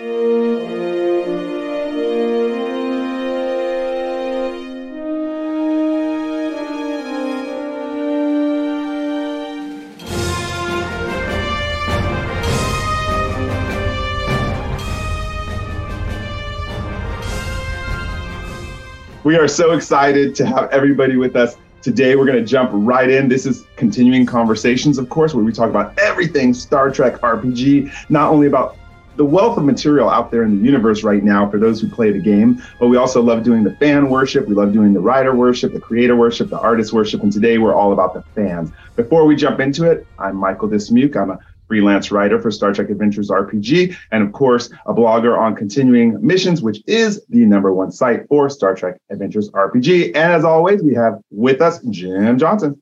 We are so excited to have everybody with us today. We're going to jump right in. This is continuing conversations, of course, where we talk about everything Star Trek RPG, not only about the wealth of material out there in the universe right now for those who play the game, but we also love doing the fan worship. We love doing the writer worship, the creator worship, the artist worship. And today we're all about the fans. Before we jump into it, I'm Michael Dismuke. I'm a freelance writer for Star Trek Adventures RPG, and of course, a blogger on continuing missions, which is the number one site for Star Trek Adventures RPG. And as always, we have with us Jim Johnson.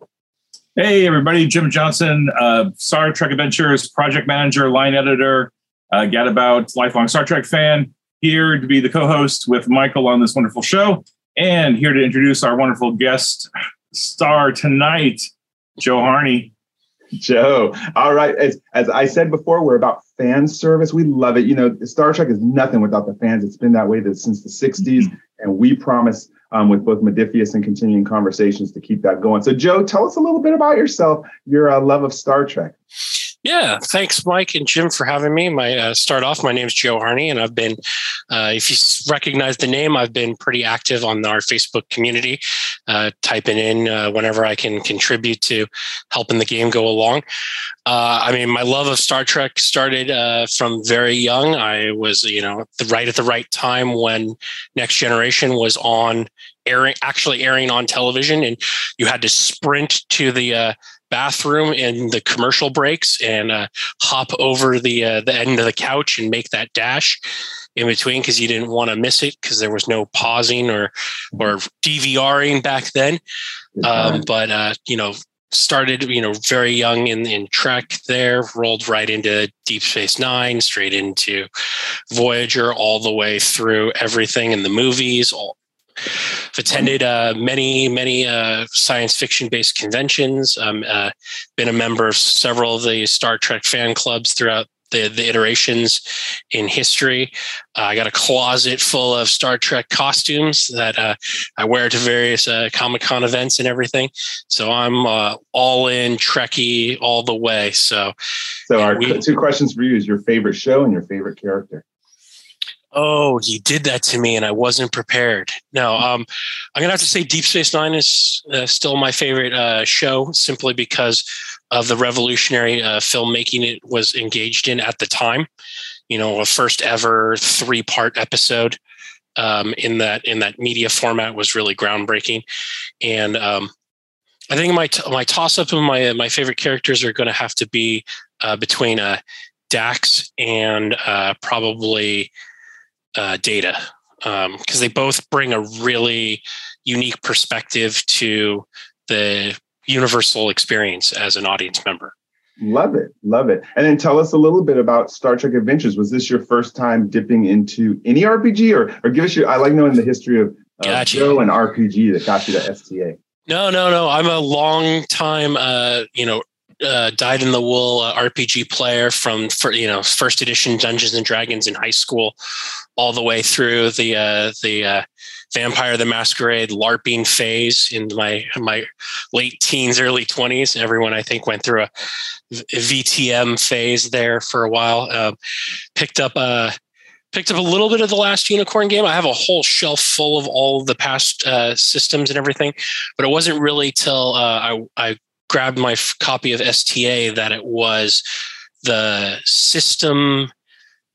Hey, everybody, Jim Johnson, uh, Star Trek Adventures project manager, line editor, uh, Gadabout, lifelong Star Trek fan, here to be the co host with Michael on this wonderful show, and here to introduce our wonderful guest star tonight, Joe Harney. Joe. All right. As, as I said before, we're about fan service. We love it. You know, Star Trek is nothing without the fans. It's been that way since the 60s. Mm-hmm. And we promise um, with both Modiphius and continuing conversations to keep that going. So, Joe, tell us a little bit about yourself, your uh, love of Star Trek. Yeah, thanks, Mike and Jim, for having me. My uh, start off. My name is Joe Harney, and I've been, uh, if you recognize the name, I've been pretty active on our Facebook community, uh, typing in uh, whenever I can contribute to helping the game go along. Uh, I mean, my love of Star Trek started uh, from very young. I was, you know, right at the right time when Next Generation was on airing, actually airing on television, and you had to sprint to the bathroom in the commercial breaks and uh, hop over the uh, the end of the couch and make that dash in between because you didn't want to miss it because there was no pausing or or DVRing back then. Um, but uh, you know, started you know very young in in Trek there, rolled right into Deep Space Nine, straight into Voyager, all the way through everything in the movies, all I've attended uh, many, many uh, science fiction based conventions. Um, uh, been a member of several of the Star Trek fan clubs throughout the, the iterations in history. Uh, I got a closet full of Star Trek costumes that uh, I wear to various uh, Comic Con events and everything. So I'm all in Trekkie all the way. So, so our we, two questions for you: is your favorite show and your favorite character? Oh, you did that to me, and I wasn't prepared. No, um, I'm gonna have to say Deep Space Nine is uh, still my favorite uh, show, simply because of the revolutionary uh, filmmaking it was engaged in at the time. You know, a first ever three part episode um, in that in that media format was really groundbreaking, and um, I think my t- my toss up of my my favorite characters are going to have to be uh, between uh, Dax and uh, probably uh, Data um because um, they both bring a really unique perspective to the universal experience as an audience member. Love it. Love it. And then tell us a little bit about Star Trek Adventures. Was this your first time dipping into any RPG or, or give us your, I like knowing the history of uh, gotcha. Joe and RPG that got you to STA. No, no, no. I'm a long time, uh, you know, uh, dyed in the wool uh, RPG player from for, you know first edition Dungeons and Dragons in high school, all the way through the uh, the uh, Vampire the Masquerade LARPing phase in my my late teens, early twenties. Everyone I think went through a, VTM phase there for a while. Um, picked up a picked up a little bit of the last unicorn game i have a whole shelf full of all of the past uh, systems and everything but it wasn't really till uh, I, I grabbed my f- copy of STA that it was the system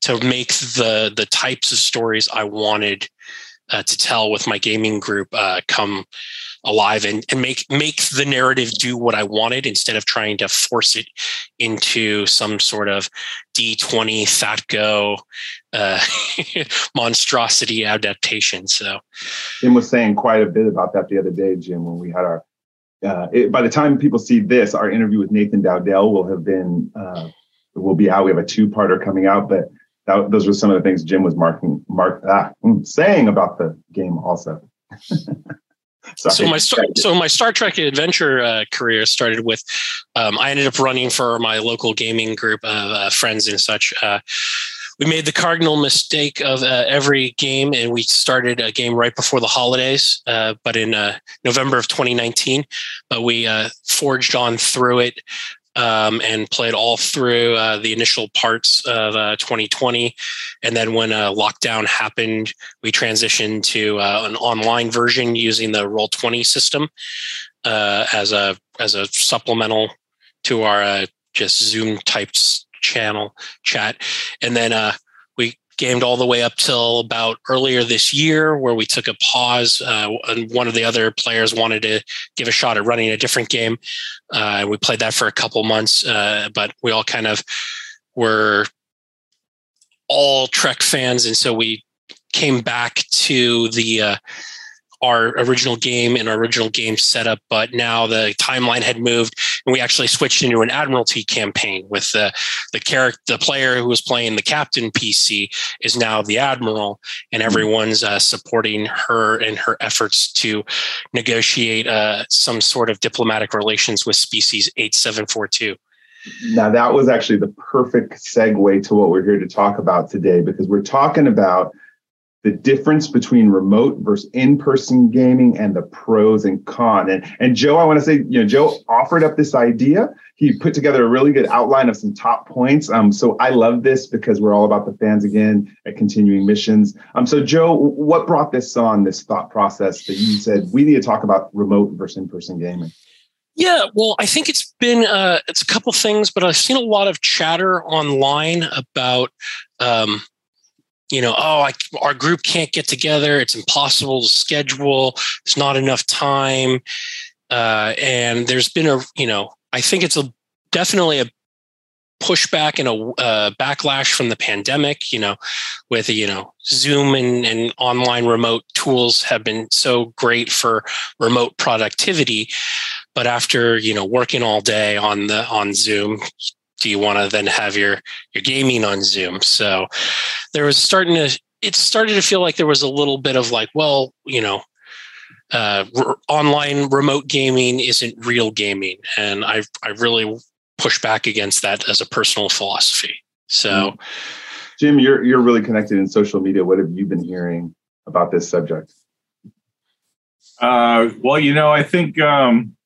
to make the the types of stories I wanted uh, to tell with my gaming group uh, come alive and, and make make the narrative do what I wanted instead of trying to force it into some sort of D20 THAT/GO uh, monstrosity adaptation. So Jim was saying quite a bit about that the other day, Jim, when we had our uh, it, by the time people see this, our interview with Nathan Dowdell will have been uh, will be out. We have a two parter coming out, but that, those were some of the things Jim was marking, mark, ah, mm, saying about the game also. so my Star, so my Star Trek adventure uh, career started with um, I ended up running for my local gaming group of uh, friends and such. Uh, we made the cardinal mistake of uh, every game, and we started a game right before the holidays, uh, but in uh, November of 2019. But we uh, forged on through it um, and played all through uh, the initial parts of 2020. And then when a lockdown happened, we transitioned to an online version using the Roll 20 system as a as a supplemental to our just Zoom types channel chat. And then uh, we gamed all the way up till about earlier this year, where we took a pause. Uh, and one of the other players wanted to give a shot at running a different game. Uh, we played that for a couple months, uh, but we all kind of were all Trek fans, and so we came back to the uh, our original game and our original game setup, but now the timeline had moved and we actually switched into an Admiralty campaign with the the character, the player who was playing the captain PC is now the admiral, and hmm. everyone's uh, supporting her in her efforts to negotiate uh, some sort of diplomatic relations with species eight seven four two. Now, that was actually the perfect segue to what we're here to talk about today because we're talking about the difference between remote versus in-person gaming and the pros and cons. And, and Joe, I want to say, you know, Joe offered up this idea. He put together a really good outline of some top points. Um, so I love this because we're all about the fans again at continuing missions. Um, so Joe, what brought this on, this thought process that you said we need to talk about remote versus in-person gaming? Yeah, well, I think it's been uh, it's a couple things, but I've seen a lot of chatter online about um, you know, oh, I, our group can't get together. It's impossible to schedule. There's not enough time. Uh, and there's been a, you know, I think it's a definitely a pushback and a uh, backlash from the pandemic. You know, with you know Zoom and, and online remote tools have been so great for remote productivity, but after you know working all day on the on Zoom, do you want to then have your your gaming on Zoom? So there was starting to it started to feel like there was a little bit of like, well, you know, uh, r- online remote gaming isn't real gaming, and I I really push back against that as a personal philosophy. So, mm-hmm. Jim, you're you're really connected in social media. What have you been hearing about this subject? Uh, well, you know, I think um,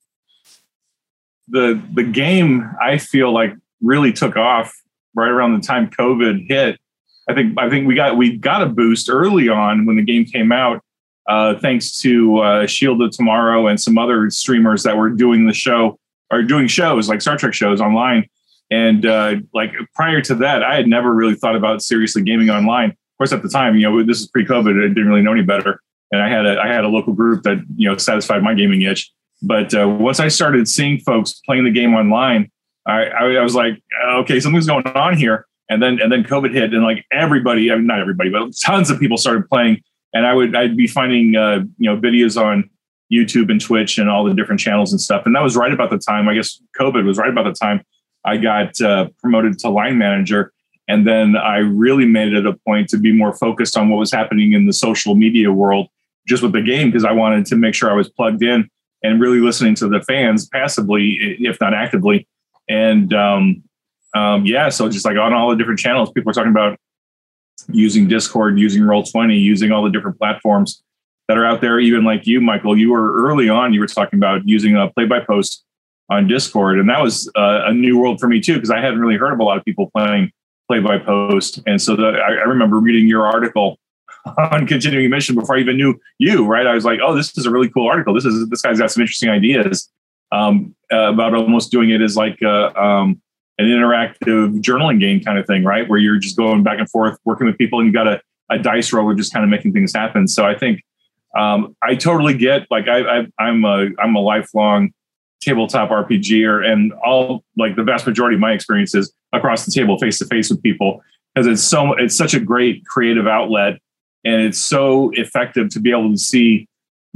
the the game I feel like really took off right around the time COVID hit. I think I think we got we got a boost early on when the game came out, uh, thanks to uh, Shield of Tomorrow and some other streamers that were doing the show or doing shows like Star Trek shows online. And uh, like prior to that, I had never really thought about seriously gaming online. Of course, at the time, you know, this is pre-COVID. I didn't really know any better, and I had a I had a local group that you know satisfied my gaming itch. But uh, once I started seeing folks playing the game online, I, I, was like, okay, something's going on here. And then and then COVID hit, and like everybody, I mean, not everybody, but tons of people started playing. And I would I'd be finding uh, you know videos on YouTube and Twitch and all the different channels and stuff. And that was right about the time. I guess COVID was right about the time I got uh, promoted to line manager. And then I really made it a point to be more focused on what was happening in the social media world, just with the game, because I wanted to make sure I was plugged in and really listening to the fans passively, if not actively, and um, um, yeah, so just like on all the different channels, people are talking about using Discord, using Roll20, using all the different platforms that are out there. Even like you, Michael, you were early on, you were talking about using a play by post on Discord. And that was uh, a new world for me too, because I hadn't really heard of a lot of people playing play by post. And so the, I, I remember reading your article on continuing mission before I even knew you, right? I was like, oh, this is a really cool article. This is this guy's got some interesting ideas um, uh, about almost doing it as like a, um, an interactive journaling game kind of thing, right? Where you're just going back and forth, working with people, and you got a, a dice roller, just kind of making things happen. So I think um, I totally get like I, I am a I'm a lifelong tabletop RPGer, and all like the vast majority of my experiences across the table, face to face with people, because it's so it's such a great creative outlet, and it's so effective to be able to see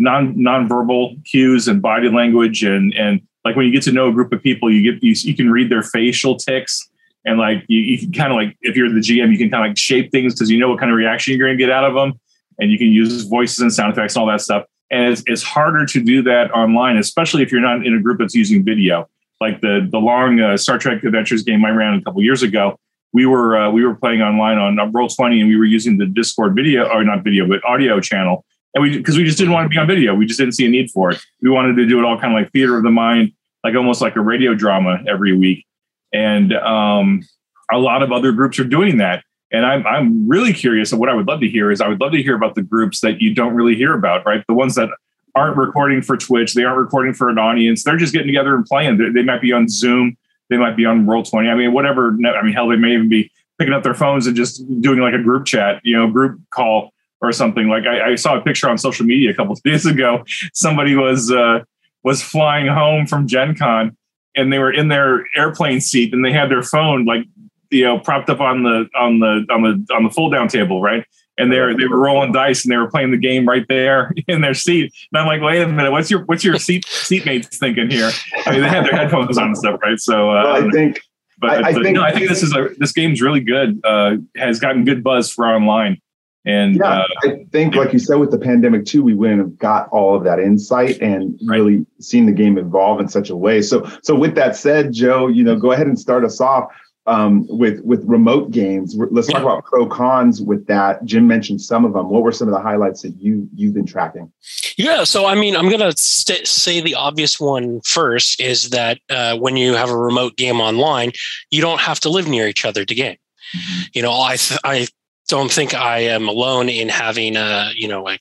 non nonverbal cues and body language and and like when you get to know a group of people, you get you, you can read their facial tics and like you, you can kind of like if you're the GM, you can kind of like shape things because you know what kind of reaction you're going to get out of them, and you can use voices and sound effects and all that stuff. And it's, it's harder to do that online, especially if you're not in a group that's using video. Like the the long uh, Star Trek Adventures game I ran a couple years ago, we were uh, we were playing online on Roll Twenty, and we were using the Discord video or not video, but audio channel, and we because we just didn't want to be on video, we just didn't see a need for it. We wanted to do it all kind of like theater of the mind, like almost like a radio drama every week, and um, a lot of other groups are doing that. And I'm I'm really curious. And what I would love to hear is I would love to hear about the groups that you don't really hear about, right? The ones that aren't recording for Twitch, they aren't recording for an audience. They're just getting together and playing. They, they might be on Zoom they might be on Roll Twenty. I mean, whatever. I mean, hell, they may even be picking up their phones and just doing like a group chat, you know, group call or something. Like I, I saw a picture on social media a couple of days ago. Somebody was uh, was flying home from Gen Con and they were in their airplane seat and they had their phone like you know propped up on the on the on the on the fold down table, right? and they were they were rolling dice and they were playing the game right there in their seat. And I'm like, wait a minute, what's your what's your seat seatmates thinking here? I mean, they had their headphones on and stuff, right? So uh, well, I think, but I, I think, no, I think this is a this game's really good. Uh, has gotten good buzz for online. And yeah, uh, I think, like you said, with the pandemic too, we wouldn't have got all of that insight and really seen the game evolve in such a way. So, so with that said, Joe, you know, go ahead and start us off um, with with remote games. Let's talk about pro cons with that. Jim mentioned some of them. What were some of the highlights that you you've been tracking? Yeah, so I mean, I'm gonna st- say the obvious one first is that uh, when you have a remote game online, you don't have to live near each other to game. Mm-hmm. You know, I th- I don't think I am alone in having a you know a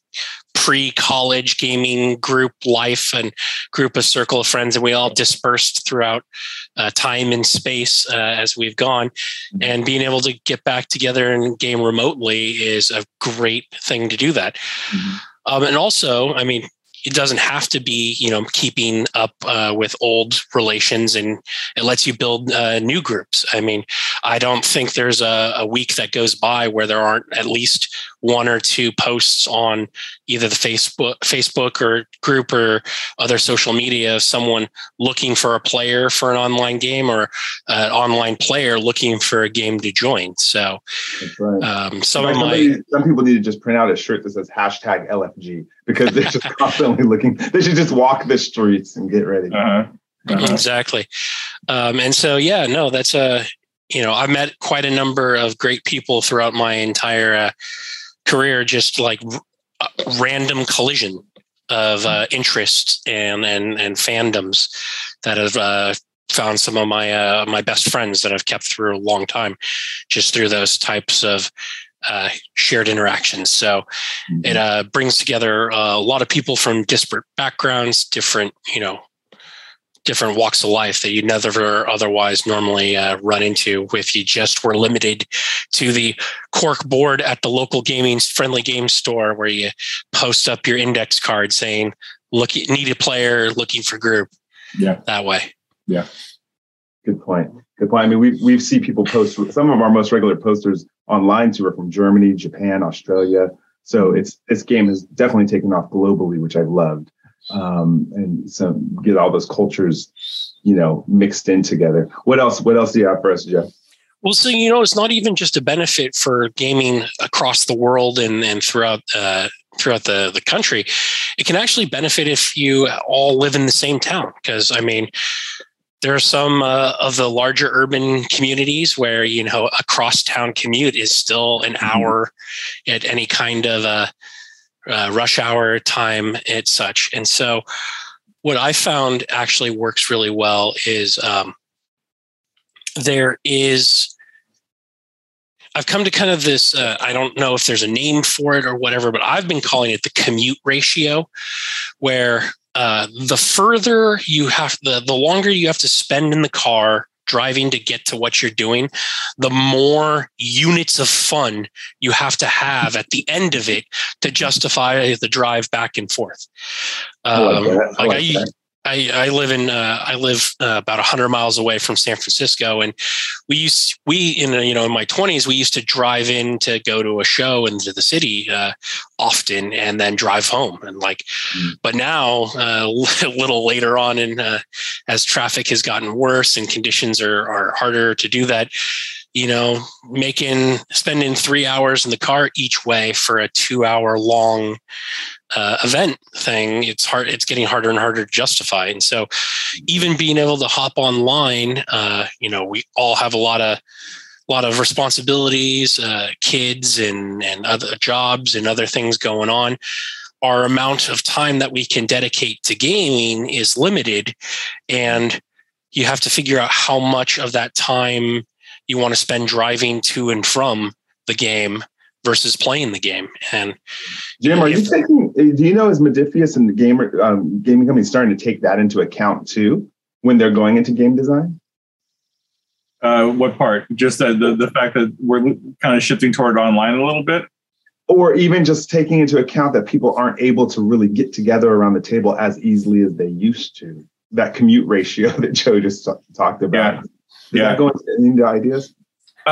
pre-college gaming group life and group of circle of friends and we all dispersed throughout uh, time and space uh, as we've gone mm-hmm. and being able to get back together and game remotely is a great thing to do that mm-hmm. um, and also i mean it doesn't have to be you know keeping up uh, with old relations and it lets you build uh, new groups. I mean i don't think there's a, a, week that goes by where there aren't at least one or two posts on either the facebook facebook or group or other social media of someone looking for a player for an online game or an online player looking for a game to join so right. um, some, of my, some people need to just print out a shirt that says hashtag lfg because they're just constantly looking. They should just walk the streets and get ready. Uh-huh. Uh-huh. Exactly. Um, and so, yeah, no, that's a, you know, I've met quite a number of great people throughout my entire uh, career, just like r- random collision of uh, interests and, and, and fandoms that have uh, found some of my, uh, my best friends that I've kept through a long time, just through those types of uh, shared interactions. So mm-hmm. it uh, brings together uh, a lot of people from disparate backgrounds, different, you know, different walks of life that you never otherwise normally uh, run into if you just were limited to the cork board at the local gaming friendly game store where you post up your index card saying look need a player looking for group. Yeah. That way. Yeah. Good point. Good point. I mean we we see people post some of our most regular posters online to are from Germany, Japan, Australia. So it's this game has definitely taken off globally, which I loved. Um, and so get all those cultures, you know, mixed in together. What else? What else do you have for us, Jeff? Well, so you know, it's not even just a benefit for gaming across the world and and throughout uh, throughout the the country. It can actually benefit if you all live in the same town. Because I mean, there are some uh, of the larger urban communities where you know a cross-town commute is still an mm-hmm. hour at any kind of a, a rush hour time at such and so what i found actually works really well is um, there is I've come to kind of this. Uh, I don't know if there's a name for it or whatever, but I've been calling it the commute ratio, where uh, the further you have the the longer you have to spend in the car driving to get to what you're doing, the more units of fun you have to have at the end of it to justify the drive back and forth. Um, I like, um, I like, I, I, I live in uh, I live uh, about hundred miles away from San Francisco, and we used we in you know in my twenties we used to drive in to go to a show into the city uh, often, and then drive home. And like, mm. but now uh, a little later on, and uh, as traffic has gotten worse and conditions are are harder to do that, you know, making spending three hours in the car each way for a two hour long uh, event thing, it's hard. It's getting harder and harder to justify. And so, even being able to hop online, uh, you know, we all have a lot of lot of responsibilities, uh, kids, and and other jobs and other things going on. Our amount of time that we can dedicate to gaming is limited, and you have to figure out how much of that time you want to spend driving to and from the game versus playing the game. And Jim, are you taking? Do you know is Modiphius and the gamer um, gaming company starting to take that into account too when they're going into game design? Uh, what part? Just the, the the fact that we're kind of shifting toward online a little bit, or even just taking into account that people aren't able to really get together around the table as easily as they used to. That commute ratio that Joe just talked about. Yeah. Is yeah. that going into ideas? Uh,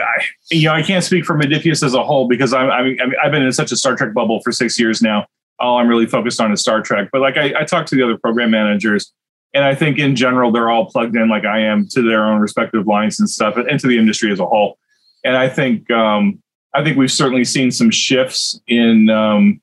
I, you know, I can't speak for Modiphius as a whole because I'm, I mean, I've been in such a Star Trek bubble for six years now. All I'm really focused on is Star Trek. But like I, I talk to the other program managers, and I think in general they're all plugged in like I am to their own respective lines and stuff, and to the industry as a whole. And I think um, I think we've certainly seen some shifts in um,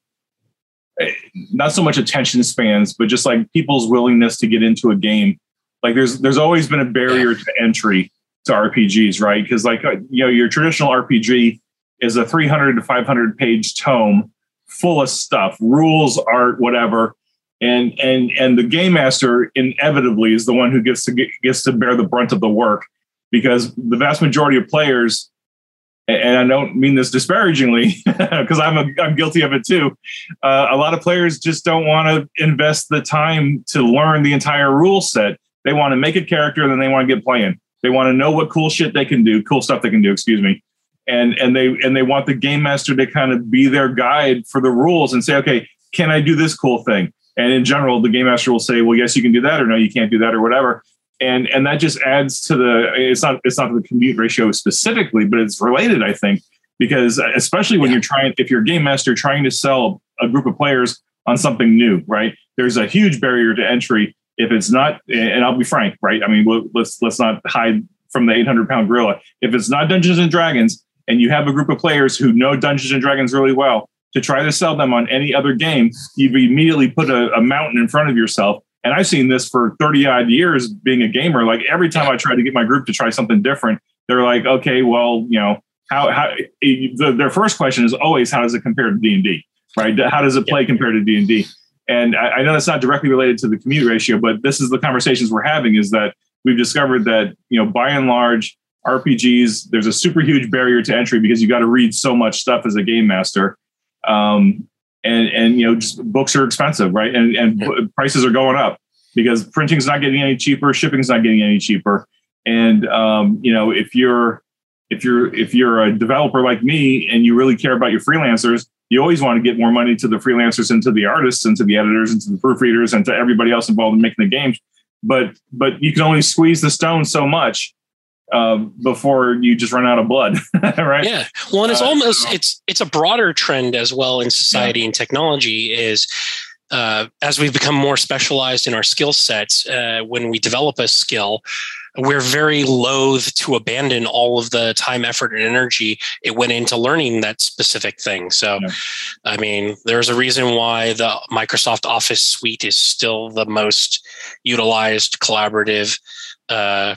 not so much attention spans, but just like people's willingness to get into a game. Like there's there's always been a barrier to entry to RPGs, right? Because like uh, you know, your traditional RPG is a 300 to 500 page tome full of stuff, rules, art, whatever, and and and the game master inevitably is the one who gets to get, gets to bear the brunt of the work because the vast majority of players and I don't mean this disparagingly because I'm a, I'm guilty of it too. Uh, a lot of players just don't want to invest the time to learn the entire rule set. They want to make a character and then they want to get playing. They want to know what cool shit they can do, cool stuff they can do, excuse me. And and they and they want the game master to kind of be their guide for the rules and say, okay, can I do this cool thing? And in general, the game master will say, well, yes, you can do that, or no, you can't do that, or whatever. And and that just adds to the it's not it's not the commute ratio specifically, but it's related, I think, because uh, especially when yeah. you're trying if you're a game master trying to sell a group of players on something new, right? There's a huge barrier to entry if it's not, and I'll be frank, right? I mean, let's let's not hide from the 800 pound gorilla. If it's not Dungeons and Dragons, and you have a group of players who know Dungeons and Dragons really well, to try to sell them on any other game, you've immediately put a, a mountain in front of yourself. And I've seen this for 30 odd years being a gamer. Like every time I try to get my group to try something different, they're like, okay, well, you know, how, how eh, the, their first question is always, how does it compare to D and D? Right? How does it play compared to D and D? And I, I know that's not directly related to the commute ratio, but this is the conversations we're having is that we've discovered that, you know, by and large, RPGs, there's a super huge barrier to entry because you've got to read so much stuff as a game master. Um, and, and, you know, just books are expensive, right? And, and yeah. prices are going up because printing's not getting any cheaper, shipping's not getting any cheaper. And, um, you know, if you're, if you're, if you're a developer like me and you really care about your freelancers, you always want to get more money to the freelancers and to the artists and to the editors and to the proofreaders and to everybody else involved in making the games. But but you can only squeeze the stone so much uh, before you just run out of blood, right? Yeah. Well, and it's uh, almost it's it's a broader trend as well in society yeah. and technology is. Uh, as we've become more specialized in our skill sets, uh, when we develop a skill, we're very loath to abandon all of the time, effort, and energy it went into learning that specific thing. So, yeah. I mean, there's a reason why the Microsoft Office suite is still the most utilized collaborative uh,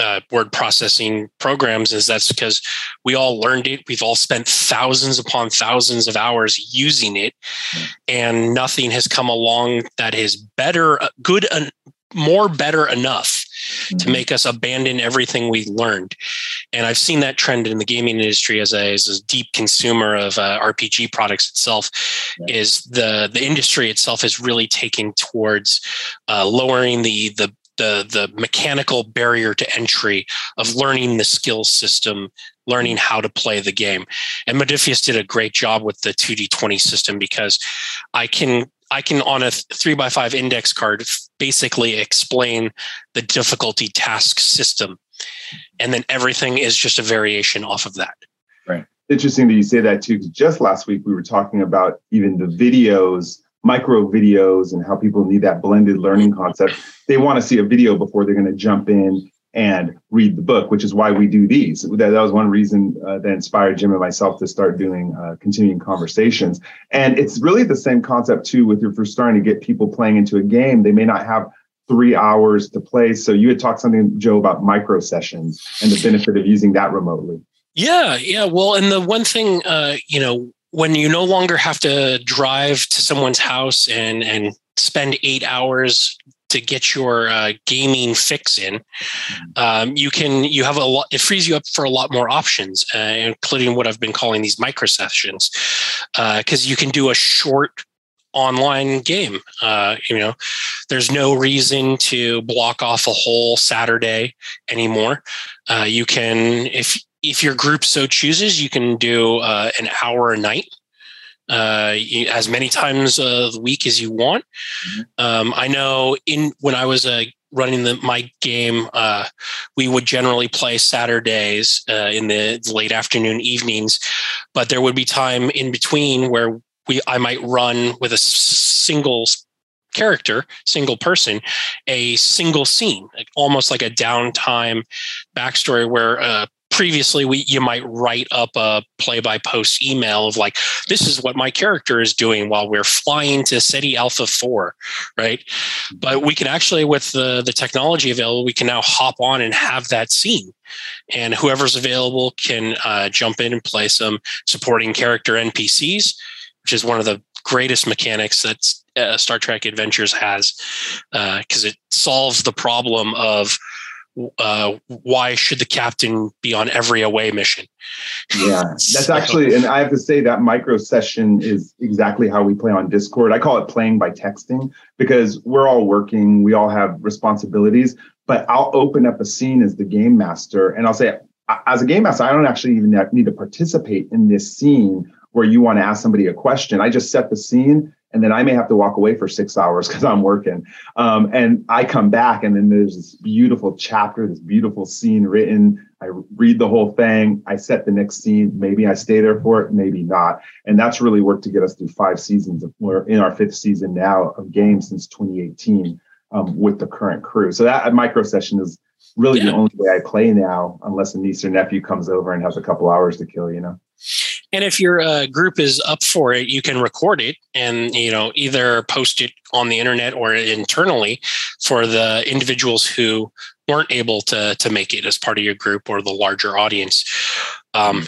uh, word processing programs is that's because we all learned it. We've all spent thousands upon thousands of hours using it, and nothing has come along that is better, good, more better enough mm-hmm. to make us abandon everything we learned. And I've seen that trend in the gaming industry as a, as a deep consumer of uh, RPG products itself. Yeah. Is the the industry itself is really taking towards uh, lowering the the the the mechanical barrier to entry of learning the skill system learning how to play the game and modiphius did a great job with the 2d20 system because i can I can on a three by five index card basically explain the difficulty task system. And then everything is just a variation off of that. Right. Interesting that you say that too. Just last week we were talking about even the videos, micro videos, and how people need that blended learning concept. They want to see a video before they're going to jump in and read the book, which is why we do these. That, that was one reason uh, that inspired Jim and myself to start doing uh, continuing conversations. And it's really the same concept too. With if you're starting to get people playing into a game, they may not have three hours to play. So you had talked something, Joe, about micro sessions and the benefit of using that remotely. Yeah, yeah. Well, and the one thing, uh, you know, when you no longer have to drive to someone's house and and spend eight hours to get your uh, gaming fix in, um, you can you have a lot. It frees you up for a lot more options, uh, including what I've been calling these micro sessions, because uh, you can do a short online game. Uh, you know, there's no reason to block off a whole Saturday anymore. Uh, you can, if if your group so chooses, you can do uh, an hour a night. Uh, as many times a week as you want. Mm-hmm. Um, I know in when I was uh, running the, my game, uh, we would generally play Saturdays uh, in the late afternoon evenings, but there would be time in between where we I might run with a single character, single person, a single scene, almost like a downtime backstory where uh, previously we you might write up a play by post email of like this is what my character is doing while we're flying to city alpha 4 right? But we can actually with the the technology available we can now hop on and have that scene. And whoever's available can uh, jump in and play some supporting character npcs which is one of the greatest mechanics that uh, Star Trek Adventures has, because uh, it solves the problem of uh, why should the captain be on every away mission? Yeah, that's so. actually, and I have to say that micro session is exactly how we play on Discord. I call it playing by texting because we're all working, we all have responsibilities. But I'll open up a scene as the game master, and I'll say, as a game master, I don't actually even need to participate in this scene where you want to ask somebody a question. I just set the scene and then I may have to walk away for six hours because I'm working. Um, and I come back, and then there's this beautiful chapter, this beautiful scene written. I read the whole thing. I set the next scene. Maybe I stay there for it, maybe not. And that's really worked to get us through five seasons. Of, we're in our fifth season now of games since 2018 um, with the current crew. So that micro session is really yeah. the only way I play now, unless a niece or nephew comes over and has a couple hours to kill. You know. And if your uh, group is up for it, you can record it and you know either post it on the internet or internally for the individuals who weren't able to to make it as part of your group or the larger audience. Um,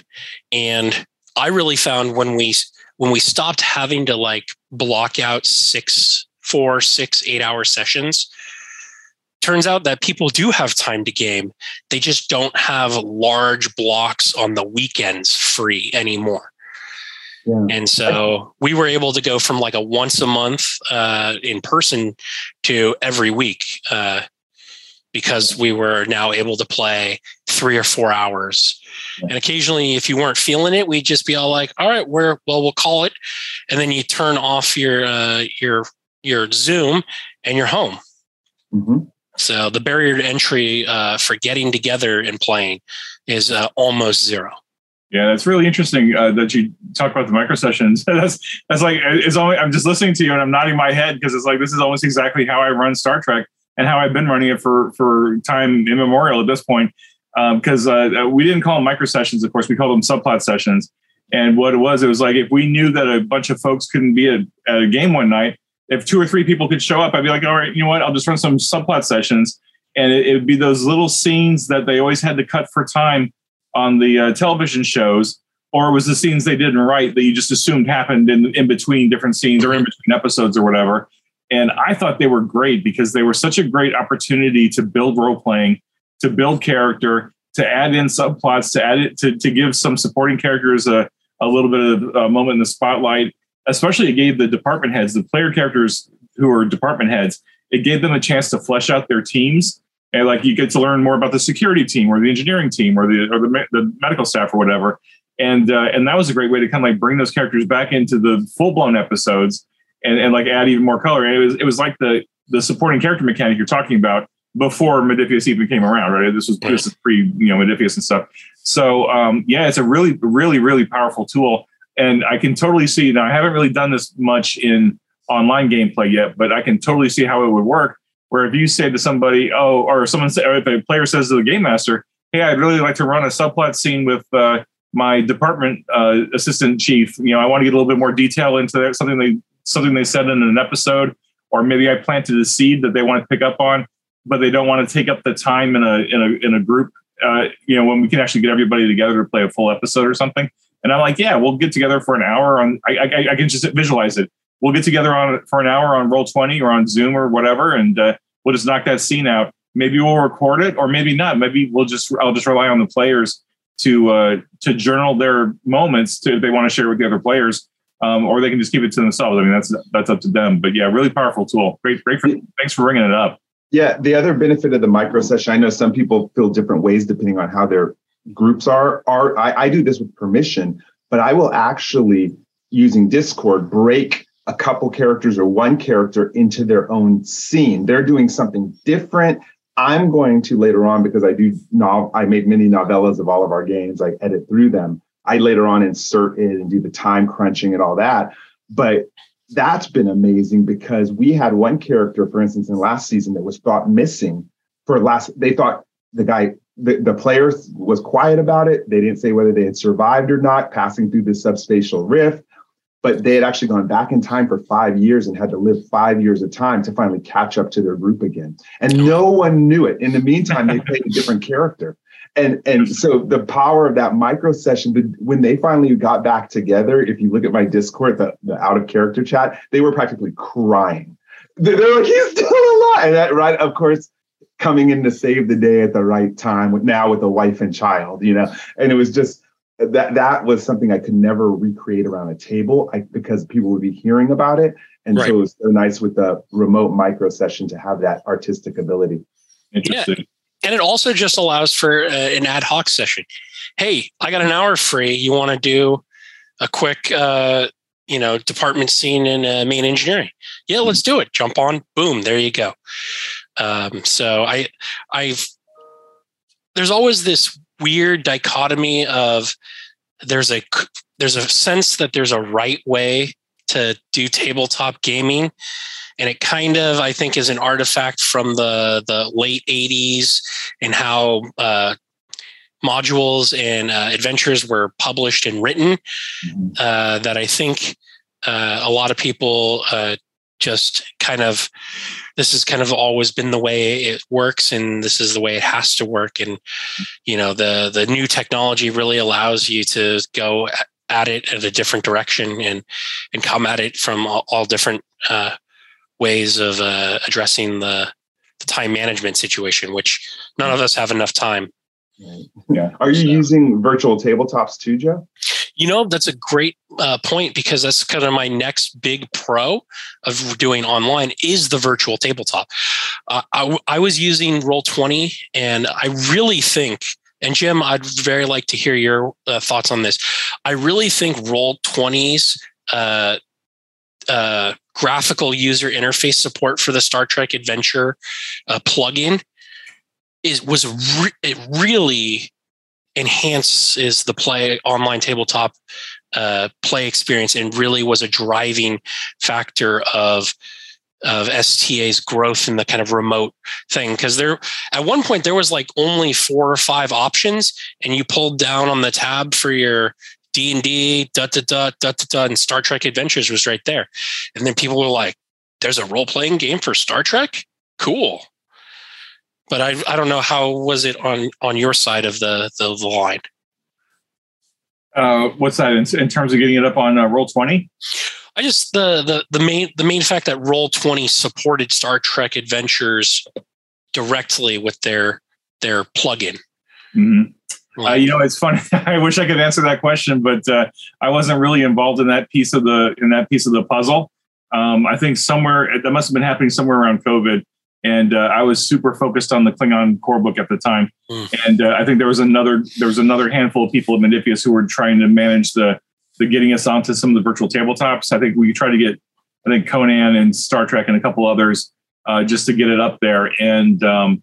and I really found when we when we stopped having to like block out six, four, six, eight hour sessions, turns out that people do have time to game. They just don't have large blocks on the weekends free anymore. Yeah. And so we were able to go from like a once a month uh, in person to every week uh, because we were now able to play three or four hours. And occasionally, if you weren't feeling it, we'd just be all like, "All right, we're well, we'll call it," and then you turn off your uh, your your Zoom and you're home. Mm-hmm. So the barrier to entry uh, for getting together and playing is uh, almost zero. Yeah, that's really interesting uh, that you talk about the micro sessions. that's that's like it's only I'm just listening to you and I'm nodding my head because it's like this is almost exactly how I run Star Trek and how I've been running it for for time immemorial at this point. Because um, uh, we didn't call them micro sessions, of course, we called them subplot sessions. And what it was, it was like if we knew that a bunch of folks couldn't be at, at a game one night, if two or three people could show up, I'd be like, all right, you know what? I'll just run some subplot sessions. And it, it would be those little scenes that they always had to cut for time on the uh, television shows, or it was the scenes they didn't write that you just assumed happened in, in between different scenes or in between episodes or whatever. And I thought they were great because they were such a great opportunity to build role playing, to build character, to add in subplots, to add it, to, to give some supporting characters a, a little bit of a moment in the spotlight especially it gave the department heads, the player characters who are department heads, it gave them a chance to flesh out their teams. And like you get to learn more about the security team or the engineering team or the or the, the medical staff or whatever. And uh, and that was a great way to kind of like bring those characters back into the full blown episodes and, and like add even more color. And it was it was like the the supporting character mechanic you're talking about before Modiphius even came around, right? This was this is pre you know Modiphius and stuff. So um, yeah, it's a really really really powerful tool and I can totally see now. I haven't really done this much in online gameplay yet, but I can totally see how it would work. Where if you say to somebody, oh, or someone say, or if a player says to the game master, "Hey, I'd really like to run a subplot scene with uh, my department uh, assistant chief. You know, I want to get a little bit more detail into that, something they something they said in an episode, or maybe I planted a seed that they want to pick up on, but they don't want to take up the time in a in a in a group. Uh, you know, when we can actually get everybody together to play a full episode or something. And I'm like, yeah, we'll get together for an hour on. I, I, I can just visualize it. We'll get together on for an hour on Roll Twenty or on Zoom or whatever, and uh, we'll just knock that scene out. Maybe we'll record it, or maybe not. Maybe we'll just I'll just rely on the players to uh, to journal their moments to if they want to share with the other players, um, or they can just keep it to themselves. I mean, that's that's up to them. But yeah, really powerful tool. Great, great. For, thanks for bringing it up. Yeah, the other benefit of the micro session, I know some people feel different ways depending on how their groups are. Are I, I do this with permission, but I will actually using Discord break a couple characters or one character into their own scene. They're doing something different. I'm going to later on because I do now I make many novellas of all of our games. I edit through them. I later on insert it and do the time crunching and all that. But that's been amazing because we had one character, for instance, in last season that was thought missing for last. They thought the guy, the, the player was quiet about it. They didn't say whether they had survived or not, passing through the subspatial rift. But they had actually gone back in time for five years and had to live five years of time to finally catch up to their group again. And no one knew it. In the meantime, they played a different character and and so the power of that micro session when they finally got back together if you look at my discord the, the out of character chat they were practically crying they're like he's still alive and that right of course coming in to save the day at the right time with now with a wife and child you know and it was just that that was something i could never recreate around a table I, because people would be hearing about it and right. so it was so nice with the remote micro session to have that artistic ability interesting yeah and it also just allows for uh, an ad hoc session. Hey, I got an hour free. You want to do a quick, uh, you know, department scene in uh, main engineering? Yeah, let's do it. Jump on. Boom. There you go. Um, so I, I've there's always this weird dichotomy of there's a there's a sense that there's a right way to do tabletop gaming and it kind of i think is an artifact from the the late 80s and how uh, modules and uh, adventures were published and written mm-hmm. uh, that i think uh, a lot of people uh, just kind of this has kind of always been the way it works and this is the way it has to work and you know the the new technology really allows you to go at it at a different direction and and come at it from all, all different uh, ways of uh, addressing the, the time management situation, which none of us have enough time. Yeah. Are you so. using virtual tabletops too, Joe? You know, that's a great uh, point because that's kind of my next big pro of doing online is the virtual tabletop. Uh, I, I was using Roll20 and I really think and Jim, I'd very like to hear your uh, thoughts on this. I really think Roll 20's uh, uh, graphical user interface support for the Star Trek Adventure uh, plugin is was re- it really enhances the play online tabletop uh, play experience and really was a driving factor of of STA's growth in the kind of remote thing because there at one point there was like only four or five options and you pulled down on the tab for your D and D, da da da da da, and Star Trek Adventures was right there. And then people were like, "There's a role playing game for Star Trek? Cool." But I I don't know how was it on on your side of the the, the line. Uh, what's that in, in, terms of getting it up on uh, Roll Twenty? I just the the the main the main fact that Roll Twenty supported Star Trek Adventures directly with their their plugin. Mm-hmm. Uh, you know, it's funny. I wish I could answer that question, but uh, I wasn't really involved in that piece of the in that piece of the puzzle. Um, I think somewhere that must have been happening somewhere around COVID, and uh, I was super focused on the Klingon core book at the time. Mm. And uh, I think there was another there was another handful of people at Modiphius who were trying to manage the the getting us onto some of the virtual tabletops. I think we tried to get I think Conan and Star Trek and a couple others uh, just to get it up there, and um,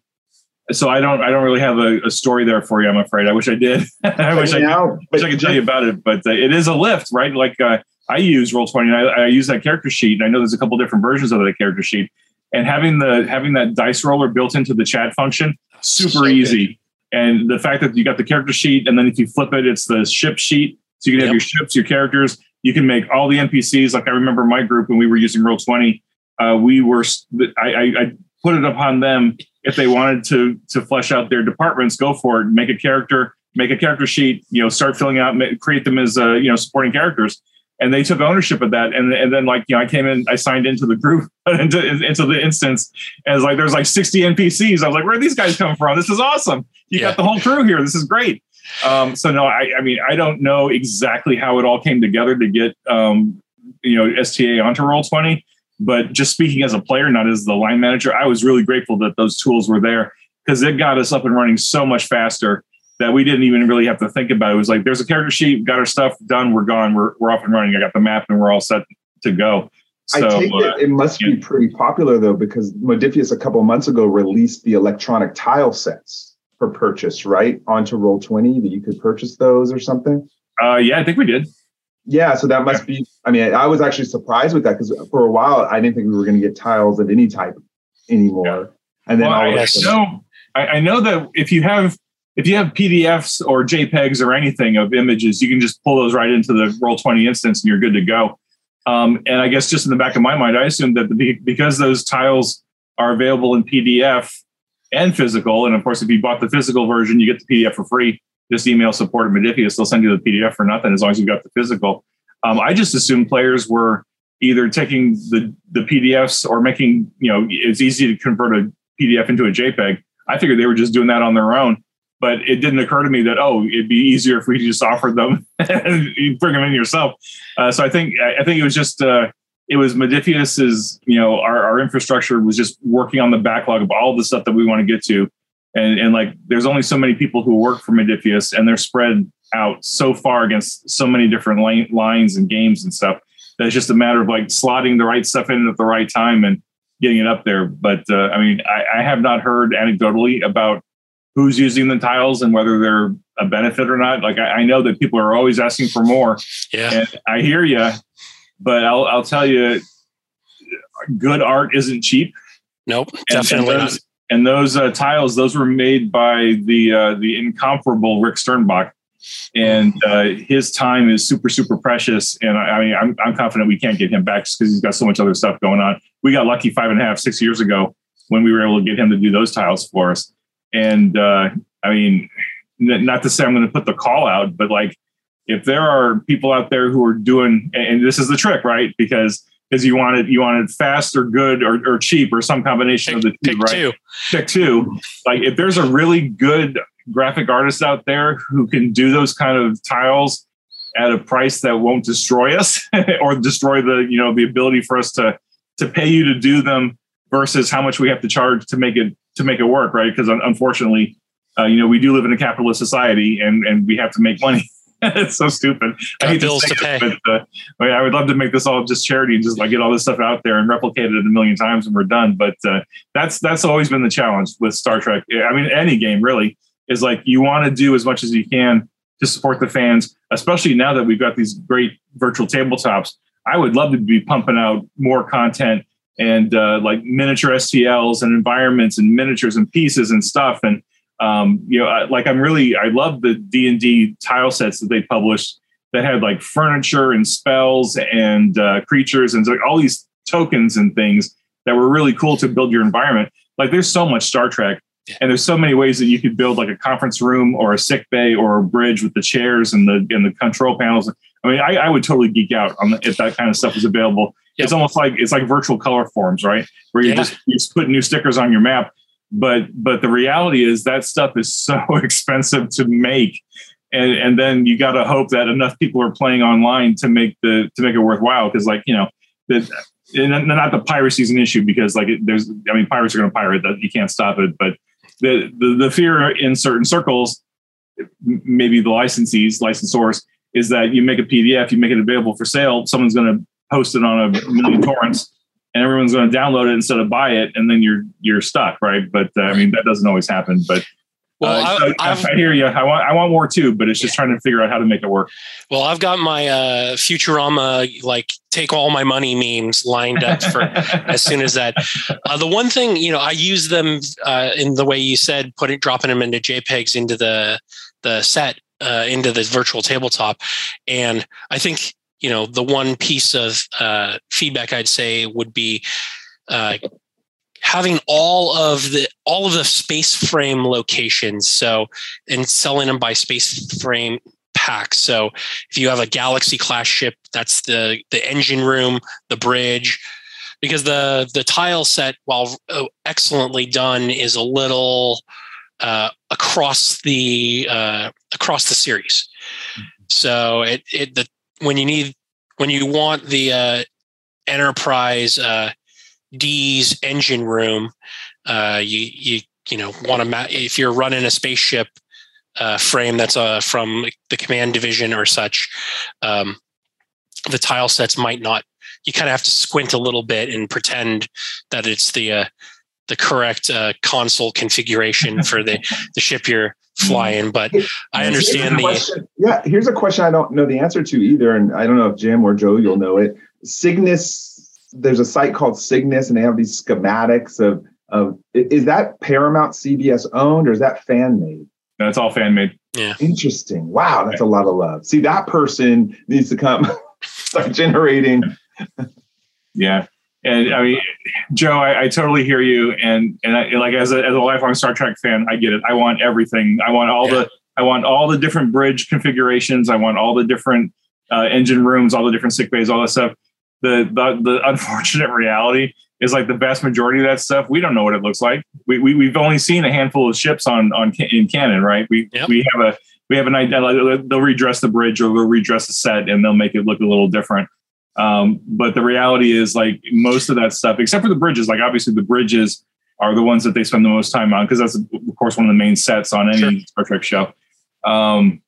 so I don't I don't really have a, a, story there for you. I'm afraid. I wish I did. I wish I, could, wish I could tell you about it, but uh, it is a lift, right? Like uh, I use Roll Twenty. I, I, use that character sheet, and I know there's a couple different versions of that character sheet. And having the having that dice roller built into the chat function, super so easy. Good. And the fact that you got the character sheet, and then if you flip it, it's the ship sheet. So you can have yep. your ships, your characters. You can make all the NPCs. Like I remember my group when we were using Roll Twenty uh, we were I, I, I put it upon them if they wanted to to flesh out their departments, go for it. Make a character, make a character sheet. You know, start filling out, create them as uh, you know supporting characters. And they took ownership of that, and and then like you know, I came in, I signed into the group, into, into the instance, as like there's like 60 NPCs. I was like, where are these guys come from? This is awesome. You yeah. got the whole crew here. This is great. Um, so no, I, I mean, I don't know exactly how it all came together to get um, you know STA onto Roll Twenty, but just speaking as a player, not as the line manager, I was really grateful that those tools were there because it got us up and running so much faster that we didn't even really have to think about it. Was like, there's a character sheet, got our stuff done, we're gone, we're, we're off and running. I got the map and we're all set to go. So, I take it uh, it must yeah. be pretty popular though, because Modiphius a couple months ago released the electronic tile sets for purchase, right? Onto Roll Twenty that you could purchase those or something. Uh, yeah, I think we did. Yeah, so that must be. I mean, I was actually surprised with that because for a while I didn't think we were going to get tiles of any type anymore. Yeah. And then well, I know, I know that if you have if you have PDFs or JPEGs or anything of images, you can just pull those right into the Roll Twenty instance, and you're good to go. Um, and I guess just in the back of my mind, I assume that the, because those tiles are available in PDF and physical, and of course, if you bought the physical version, you get the PDF for free just email support at Modiphius. They'll send you the PDF for nothing as long as you've got the physical. Um, I just assumed players were either taking the, the PDFs or making, you know, it's easy to convert a PDF into a JPEG. I figured they were just doing that on their own. But it didn't occur to me that, oh, it'd be easier if we just offered them and you bring them in yourself. Uh, so I think I think it was just uh, it was Modiphius's, you know, our, our infrastructure was just working on the backlog of all the stuff that we want to get to and and like there's only so many people who work for Modiphius, and they're spread out so far against so many different lines and games and stuff that it's just a matter of like slotting the right stuff in at the right time and getting it up there. But uh, I mean, I, I have not heard anecdotally about who's using the tiles and whether they're a benefit or not. Like I, I know that people are always asking for more. Yeah, and I hear you, but I'll I'll tell you, good art isn't cheap. Nope, definitely and, not and those uh, tiles, those were made by the uh, the incomparable Rick Sternbach, and uh, his time is super super precious. And I, I, mean, I'm I'm confident we can't get him back just because he's got so much other stuff going on. We got lucky five and a half six years ago when we were able to get him to do those tiles for us. And uh, I mean, not to say I'm going to put the call out, but like if there are people out there who are doing, and this is the trick, right? Because because you wanted you wanted fast or good or, or cheap or some combination pick, of the two, right? Two. Pick two. Like if there's a really good graphic artist out there who can do those kind of tiles at a price that won't destroy us or destroy the you know the ability for us to to pay you to do them versus how much we have to charge to make it to make it work right because unfortunately uh, you know we do live in a capitalist society and and we have to make money it's so stupid. Got I hate bills to, to pay. It, but, uh, I, mean, I, would love to make this all just charity and just like get all this stuff out there and replicate it a million times and we're done. But uh, that's that's always been the challenge with Star Trek. I mean, any game really is like you want to do as much as you can to support the fans, especially now that we've got these great virtual tabletops. I would love to be pumping out more content and uh, like miniature STLs and environments and miniatures and pieces and stuff and um, you know, I, like I'm really, I love the D and D tile sets that they published that had like furniture and spells and uh, creatures and like all these tokens and things that were really cool to build your environment. Like there's so much Star Trek, and there's so many ways that you could build like a conference room or a sick bay or a bridge with the chairs and the and the control panels. I mean, I, I would totally geek out on the, if that kind of stuff was available. Yep. It's almost like it's like virtual Colorforms, right? Where you yeah. just you just put new stickers on your map but but the reality is that stuff is so expensive to make and and then you got to hope that enough people are playing online to make the to make it worthwhile because like you know the and not the piracy is an issue because like there's i mean pirates are going to pirate that you can't stop it but the, the the fear in certain circles maybe the licensees licensors is that you make a pdf you make it available for sale someone's going to post it on a million torrents and everyone's going to download it instead of buy it, and then you're you're stuck, right? But uh, I mean that doesn't always happen. But well, uh, I, so I, hear you. I want I want more too, but it's just yeah. trying to figure out how to make it work. Well, I've got my uh, Futurama like take all my money memes lined up for as soon as that. Uh, the one thing you know, I use them uh, in the way you said, putting dropping them into JPEGs into the the set uh, into the virtual tabletop, and I think you know the one piece of uh, feedback i'd say would be uh, having all of the all of the space frame locations so and selling them by space frame packs. So if you have a galaxy class ship that's the the engine room the bridge because the the tile set while uh, excellently done is a little uh, across the uh, across the series so it it the when you need when you want the uh, enterprise uh, D's engine room, uh, you you you know want to ma- if you're running a spaceship uh, frame that's uh, from the command division or such, um, the tile sets might not. You kind of have to squint a little bit and pretend that it's the uh, the correct uh, console configuration for the the ship you're flying. But I understand the yeah. Here's a question I don't know the answer to either, and I don't know if Jim or Joe you'll know it. Cygnus there's a site called Cygnus, and they have these schematics of of is that Paramount CBS owned or is that fan made? No, it's all fan made. Yeah. Interesting. Wow, that's a lot of love. See, that person needs to come start generating. yeah. And I mean, Joe, I, I, totally hear you. And and I, like as a as a lifelong Star Trek fan, I get it. I want everything. I want all yeah. the I want all the different bridge configurations. I want all the different uh, engine rooms, all the different sick bays, all that stuff the, the the unfortunate reality is like the vast majority of that stuff we don't know what it looks like. We, we we've only seen a handful of ships on on in canon, right? We yep. we have a we have an idea. They'll redress the bridge or they'll redress the set and they'll make it look a little different. Um, but the reality is like most of that stuff, except for the bridges, like obviously the bridges are the ones that they spend the most time on because that's of course one of the main sets on any sure. Star Trek show. Um,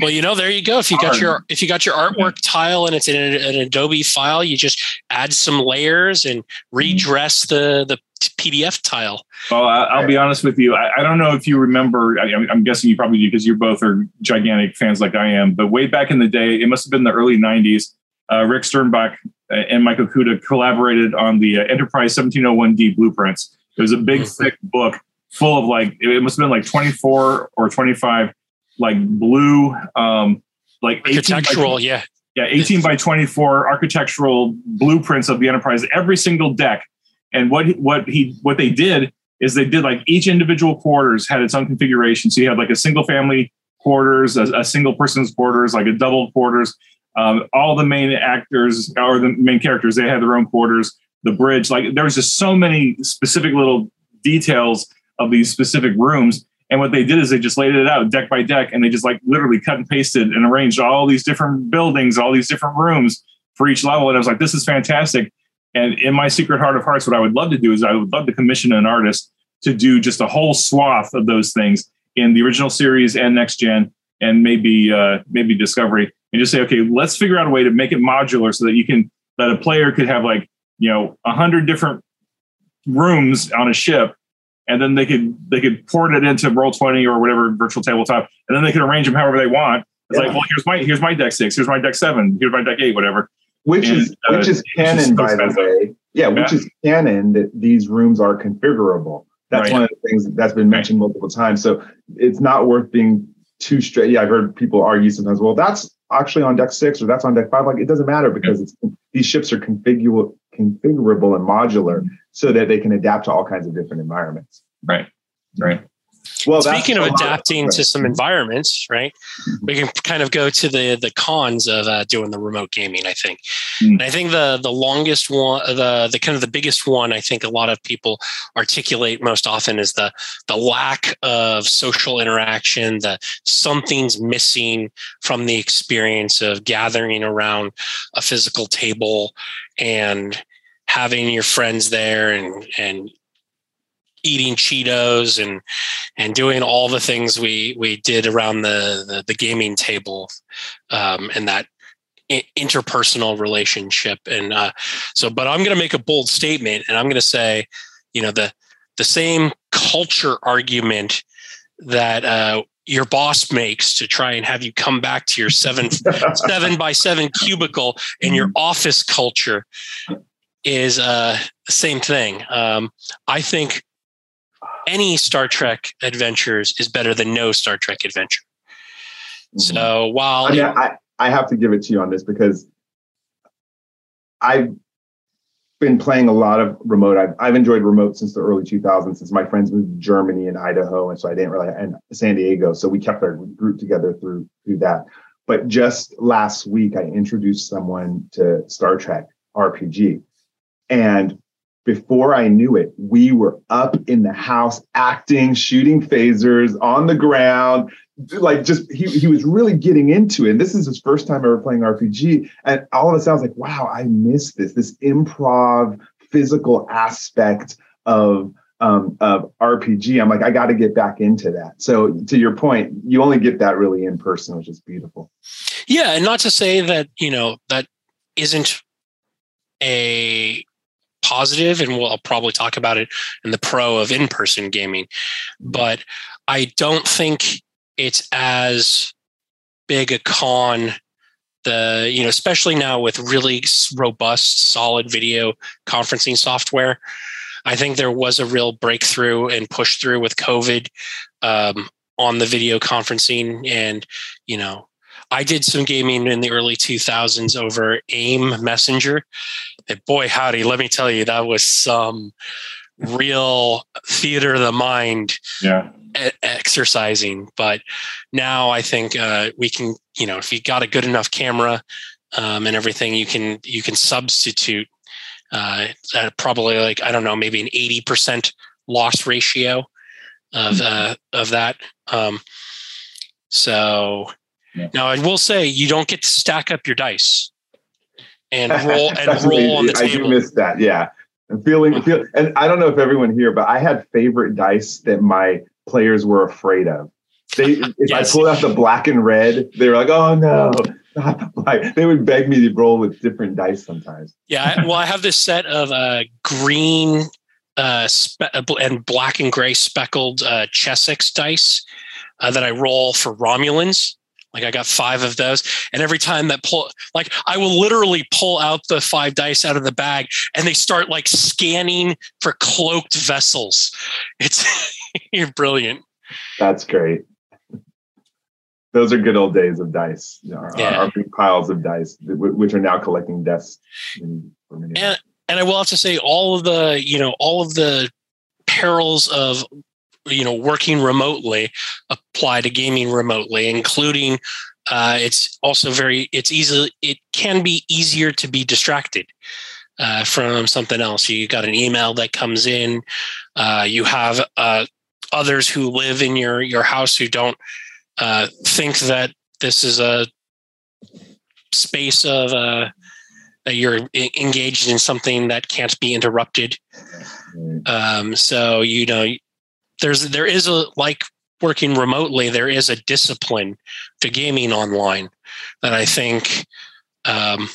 well, you know, there you go. If you got your if you got your artwork tile and it's in an, Adobe file, you just add some layers and redress the the PDF tile. Well, I'll be honest with you. I, don't know if you remember. I, am guessing you probably do because you both are gigantic fans like I am. But way back in the day, it must have been the early '90s. Uh, Rick Sternbach and Michael Okuda collaborated on the uh, Enterprise 1701D blueprints. It was a big, mm-hmm. thick book full of like it must have been like 24 or 25 like blue, um, like architectural, by, yeah, yeah, 18 by 24 architectural blueprints of the Enterprise, every single deck. And what what he what they did is they did like each individual quarters had its own configuration. So you had like a single family quarters, a, a single person's quarters, like a double quarters. Um, all the main actors or the main characters, they had their own quarters. The bridge, like there was just so many specific little details of these specific rooms and what they did is they just laid it out deck by deck and they just like literally cut and pasted and arranged all these different buildings, all these different rooms for each level. And I was like, this is fantastic. And in my secret heart of hearts, what I would love to do is I would love to commission an artist to do just a whole swath of those things in the original series and next gen and maybe uh, maybe discovery and just say okay let's figure out a way to make it modular so that you can that a player could have like you know a hundred different rooms on a ship and then they could they could port it into roll 20 or whatever virtual tabletop and then they could arrange them however they want. It's yeah. like well here's my here's my deck six here's my deck seven here's my deck eight whatever. Which and, is uh, which is canon by the way. Yeah which is canon that these rooms are configurable. That's right. one of the things that's been mentioned right. multiple times. So it's not worth being too straight yeah i've heard people argue sometimes well that's actually on deck six or that's on deck five like it doesn't matter because it's these ships are configurable configurable and modular so that they can adapt to all kinds of different environments. Right. Right. Well, speaking of adapting to some environments, right? Mm-hmm. We can kind of go to the the cons of uh, doing the remote gaming. I think, mm. and I think the the longest one, the the kind of the biggest one, I think a lot of people articulate most often is the the lack of social interaction. That something's missing from the experience of gathering around a physical table and having your friends there and and eating Cheetos and and doing all the things we we did around the the, the gaming table um, and that interpersonal relationship and uh, so but i'm going to make a bold statement and i'm going to say you know the the same culture argument that uh, your boss makes to try and have you come back to your seven seven by seven cubicle in your office culture is uh, the same thing. Um, I think any Star Trek adventures is better than no Star Trek adventure. Mm-hmm. So while I, mean, I, I have to give it to you on this because I've been playing a lot of remote. I've, I've enjoyed remote since the early 2000s, since my friends moved to Germany and Idaho, and so I didn't really and San Diego. So we kept our group together through through that. But just last week, I introduced someone to Star Trek RPG, and before I knew it, we were up in the house acting, shooting phasers on the ground, like just he he was really getting into it. And this is his first time ever playing RPG. And all of a sudden I was like, wow, I miss this, this improv physical aspect of um, of RPG. I'm like, I got to get back into that. So to your point, you only get that really in person, which is beautiful. Yeah, and not to say that you know that isn't a positive, and we'll I'll probably talk about it in the pro of in person gaming, but I don't think it's as big a con the you know especially now with really robust solid video conferencing software. I think there was a real breakthrough and push through with covid um, on the video conferencing and you know i did some gaming in the early 2000s over aim messenger and boy howdy let me tell you that was some real theater of the mind yeah exercising. But now I think uh, we can, you know, if you got a good enough camera um, and everything, you can you can substitute uh, probably like I don't know, maybe an eighty percent loss ratio of mm-hmm. uh, of that. Um, so yeah. now I will say you don't get to stack up your dice and roll and roll on the table. I do miss that. Yeah. I'm feeling, feel, and I don't know if everyone here, but I had favorite dice that my players were afraid of. They, if yes. I pulled out the black and red, they were like, "Oh no!" Like they would beg me to roll with different dice sometimes. Yeah, well, I have this set of uh, green uh, spe- uh, and black and gray speckled uh, Chessex dice uh, that I roll for Romulans. Like I got five of those, and every time that pull, like I will literally pull out the five dice out of the bag, and they start like scanning for cloaked vessels. It's you're brilliant. That's great. Those are good old days of dice. Our, yeah. our big piles of dice, which are now collecting dust. and and I will have to say, all of the you know all of the perils of you know working remotely apply to gaming remotely including uh, it's also very it's easy it can be easier to be distracted uh, from something else. You got an email that comes in uh, you have uh, others who live in your your house who don't uh, think that this is a space of uh, that you're engaged in something that can't be interrupted. Um, so you know there's there is a like working remotely there is a discipline to gaming online that i think um,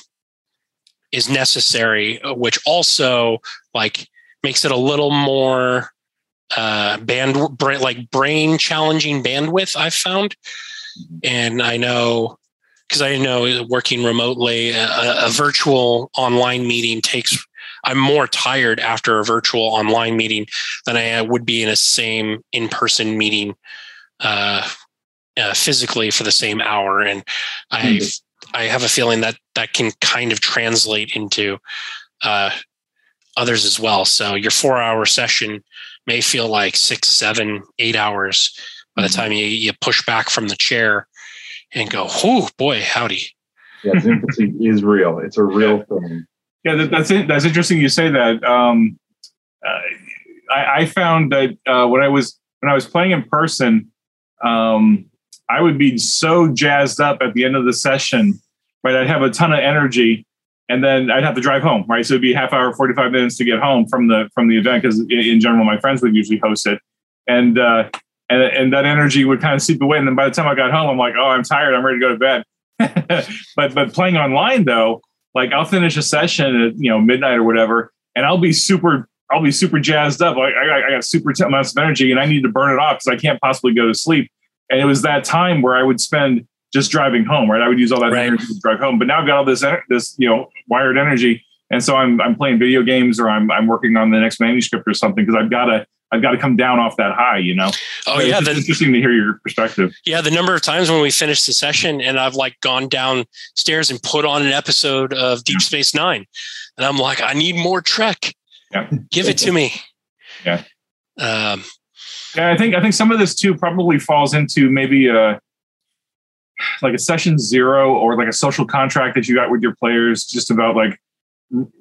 is necessary which also like makes it a little more uh, band like brain challenging bandwidth i've found. And i know because i know working remotely a, a virtual online meeting takes I'm more tired after a virtual online meeting than I would be in a same in person meeting uh, uh, physically for the same hour. And I mm-hmm. I have a feeling that that can kind of translate into uh, others as well. So your four hour session may feel like six, seven, eight hours by the mm-hmm. time you, you push back from the chair and go, oh boy, howdy. Yeah, Zoom fatigue is real. It's a real thing. Yeah, that, that's it. That's interesting. You say that. Um, uh, I, I, found that uh, when I was when I was playing in person, um, I would be so jazzed up at the end of the session. Right, I'd have a ton of energy, and then I'd have to drive home. Right, so it'd be half hour, forty five minutes to get home from the from the event because in general my friends would usually host it, and uh, and and that energy would kind of seep away. And then by the time I got home, I'm like, oh, I'm tired. I'm ready to go to bed. but but playing online though like I'll finish a session at you know midnight or whatever, and I'll be super I'll be super jazzed up. Like I, I got super amounts of energy, and I need to burn it off because I can't possibly go to sleep. And it was that time where I would spend just driving home. Right, I would use all that right. energy to drive home. But now I've got all this this you know wired energy, and so I'm I'm playing video games or I'm I'm working on the next manuscript or something because I've got to I've got to come down off that high, you know. Oh yeah, it's interesting to hear your perspective. Yeah, the number of times when we finished the session and I've like gone downstairs and put on an episode of Deep Space Nine, and I'm like, I need more Trek. Yeah, give it to me. Yeah. Um, yeah, I think I think some of this too probably falls into maybe a like a session zero or like a social contract that you got with your players, just about like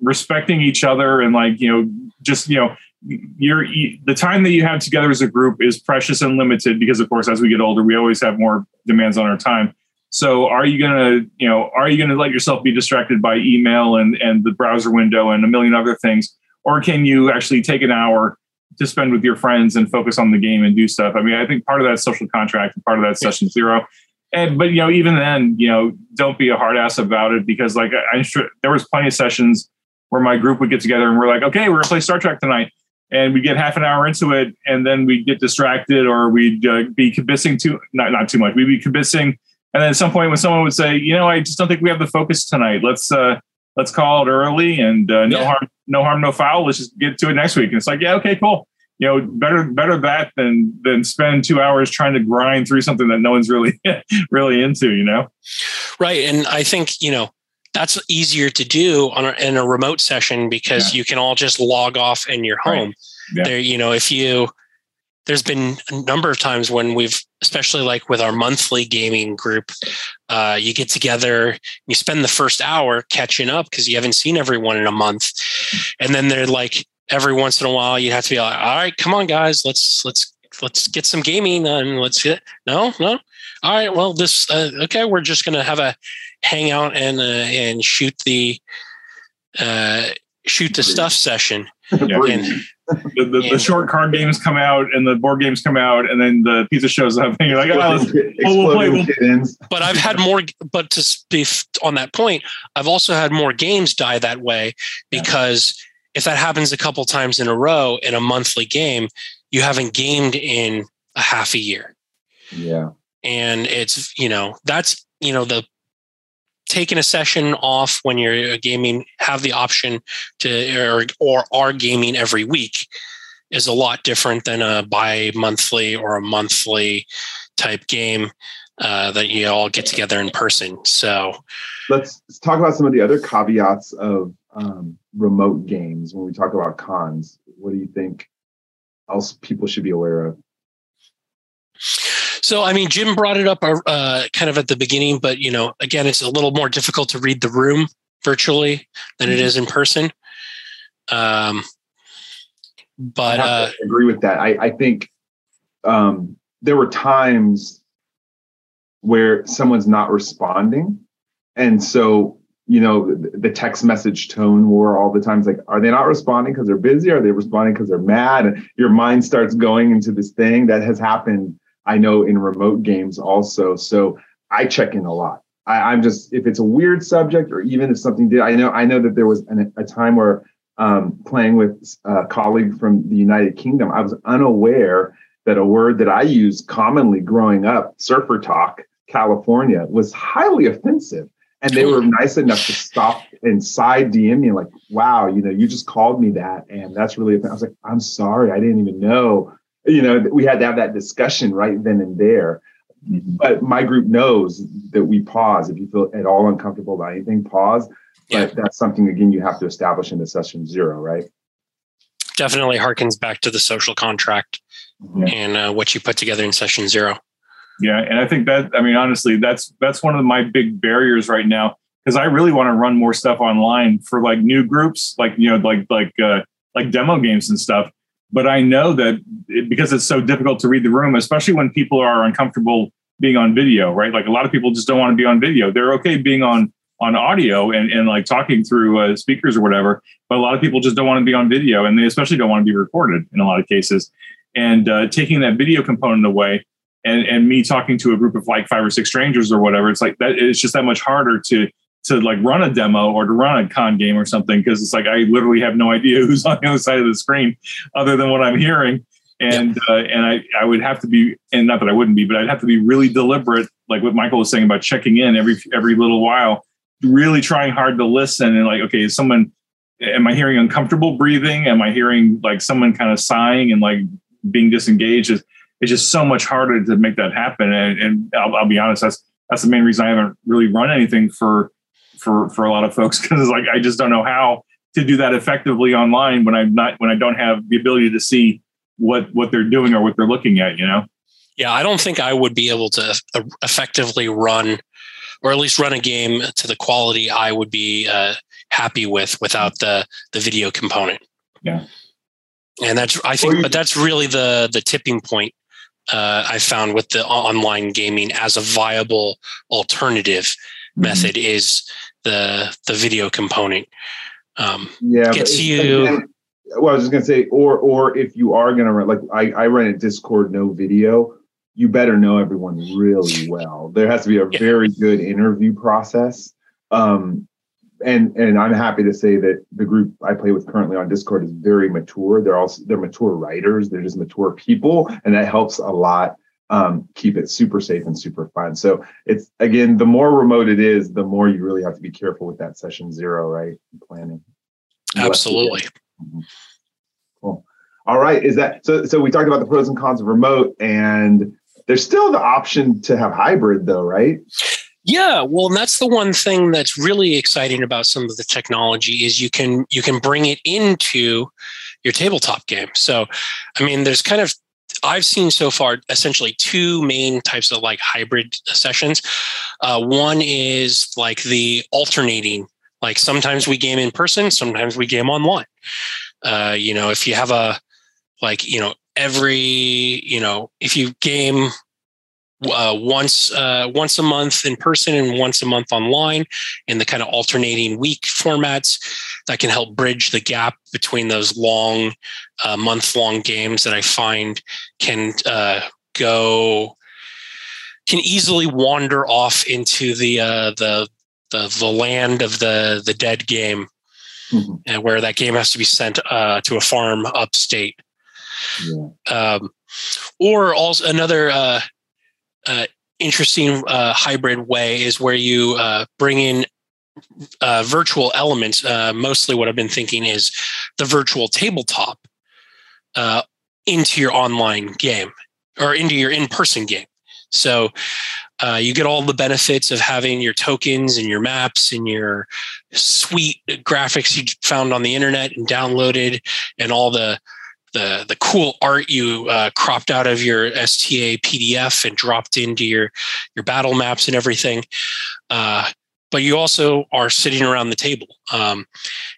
respecting each other and like you know just you know you're the time that you have together as a group is precious and limited because of course as we get older we always have more demands on our time. So are you going to you know are you going to let yourself be distracted by email and and the browser window and a million other things? Or can you actually take an hour to spend with your friends and focus on the game and do stuff? I mean i think part of that social contract and part of that session zero. And but you know even then you know don't be a hard ass about it because like I, am sure there was plenty of sessions where my group would get together and we're like okay we're gonna play Star Trek tonight and we get half an hour into it and then we get distracted or we'd uh, be kibissing too not not too much we'd be kibissing and then at some point when someone would say you know I just don't think we have the focus tonight let's uh let's call it early and uh, no yeah. harm no harm no foul let's just get to it next week and it's like yeah okay cool you know, better better that than than spend two hours trying to grind through something that no one's really really into. You know, right? And I think you know that's easier to do on a, in a remote session because yeah. you can all just log off in your home. Right. Yeah. There, you know, if you there's been a number of times when we've especially like with our monthly gaming group uh, you get together you spend the first hour catching up because you haven't seen everyone in a month and then they're like every once in a while you have to be like, all right, come on, guys, let's let's let's get some gaming and let's get no no. All right, well, this uh, okay. We're just gonna have a hangout and uh, and shoot the uh, shoot the stuff session. Yeah. And, the, the, the, short card games come out and the board games come out and then the pizza shows up and you're like, oh, we'll play. We'll. But I've had more, but to be on that point, I've also had more games die that way because if that happens a couple times in a row in a monthly game, you haven't gamed in a half a year. Yeah. And it's, you know, that's, you know, the taking a session off when you're gaming, have the option to, or, or are gaming every week is a lot different than a bi monthly or a monthly type game uh, that you all get together in person. So let's, let's talk about some of the other caveats of um, remote games when we talk about cons what do you think else people should be aware of so i mean jim brought it up uh, kind of at the beginning but you know again it's a little more difficult to read the room virtually than it mm-hmm. is in person. Um, but I uh, agree with that. I, I think um, there were times where someone's not responding. And so you know the text message tone war all the time it's like are they not responding because they're busy? Are they responding because they're mad? And your mind starts going into this thing that has happened i know in remote games also so i check in a lot I, am just if it's a weird subject or even if something did i know i know that there was an, a time where um, playing with a colleague from the united kingdom i was unaware that a word that i used commonly growing up surfer talk california was highly offensive and they were nice enough to stop and side DM me like, wow, you know, you just called me that. And that's really, I was like, I'm sorry. I didn't even know, you know, we had to have that discussion right then and there. Mm-hmm. But my group knows that we pause. If you feel at all uncomfortable about anything, pause. Yeah. But that's something, again, you have to establish in the session zero, right? Definitely harkens back to the social contract mm-hmm. and uh, what you put together in session zero. Yeah, and I think that I mean honestly, that's that's one of my big barriers right now because I really want to run more stuff online for like new groups, like you know, like like uh, like demo games and stuff. But I know that it, because it's so difficult to read the room, especially when people are uncomfortable being on video, right? Like a lot of people just don't want to be on video. They're okay being on on audio and, and like talking through uh, speakers or whatever, but a lot of people just don't want to be on video, and they especially don't want to be recorded in a lot of cases. And uh, taking that video component away and and me talking to a group of like five or six strangers or whatever it's like that it's just that much harder to to like run a demo or to run a con game or something because it's like i literally have no idea who's on the other side of the screen other than what i'm hearing. And uh, and I, I would have to be and not that i wouldn't be but i'd have to be really deliberate like what michael was saying about checking in every every little while really trying hard to listen and like okay is someone am i hearing uncomfortable breathing? Am i hearing like someone kind of sighing and like being disengaged? Is it's just so much harder to make that happen. And, and I'll, I'll, be honest, that's that's the main reason I haven't really run anything for for for a lot of folks because like I just don't know how to do that effectively online when I'm not when I don't have the ability to see what what they're doing or what they're looking at. You know. Yeah, I don't think I would be able to uh, effectively run, or at least run a game to the quality I would be uh, happy with without the the video component. Yeah, and that's I think, but that's really the the tipping point uh, I found with the online gaming as a viable alternative mm-hmm. method is the the video component. Um, yeah, gets you. Again, well, I was just gonna say, or or if you are gonna run, like I I run a Discord no video, you better know everyone really well. There has to be a yeah. very good interview process. Um, and and I'm happy to say that the group I play with currently on Discord is very mature. They're also they're mature writers. They're just mature people, and that helps a lot. Um, keep it super safe and super fun. So it's again, the more remote it is, the more you really have to be careful with that session zero, right? Planning. Absolutely. Mm-hmm. Cool. All right. Is that so? So we talked about the pros and cons of remote, and there's still the option to have hybrid, though, right? Yeah, well, that's the one thing that's really exciting about some of the technology is you can you can bring it into your tabletop game. So, I mean, there's kind of I've seen so far essentially two main types of like hybrid sessions. Uh, one is like the alternating, like sometimes we game in person, sometimes we game online. Uh, you know, if you have a like you know every you know if you game uh, once uh, once a month in person and once a month online in the kind of alternating week formats that can help bridge the gap between those long uh, month long games that I find can uh, go can easily wander off into the uh, the the the land of the the dead game, mm-hmm. and where that game has to be sent uh, to a farm upstate. Yeah. Um, or also another uh, uh, interesting uh, hybrid way is where you uh, bring in uh, virtual elements. Uh, mostly, what I've been thinking is the virtual tabletop uh, into your online game or into your in-person game. So you get all the benefits of having your tokens and your maps and your sweet graphics you found on the internet and downloaded, and all the the the cool art you uh, cropped out of your STA PDF and dropped into your your battle maps and everything. Uh, but you also are sitting around the table. Um,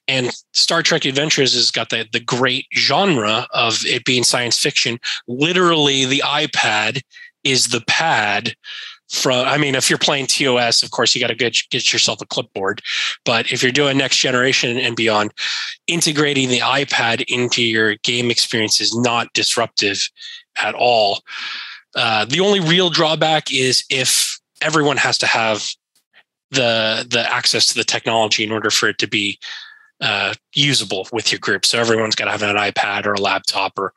and Star Trek Adventures has got the the great genre of it being science fiction. Literally, the iPad is the pad from i mean if you're playing tos of course you got to get, get yourself a clipboard. But if you're doing next generation and beyond integrating the ipad into your game experience is not disruptive at all. Uh, the only real drawback is if everyone has to have the the access to the technology in order for it to be uh, usable with your group. So everyone's got to have an ipad or a laptop or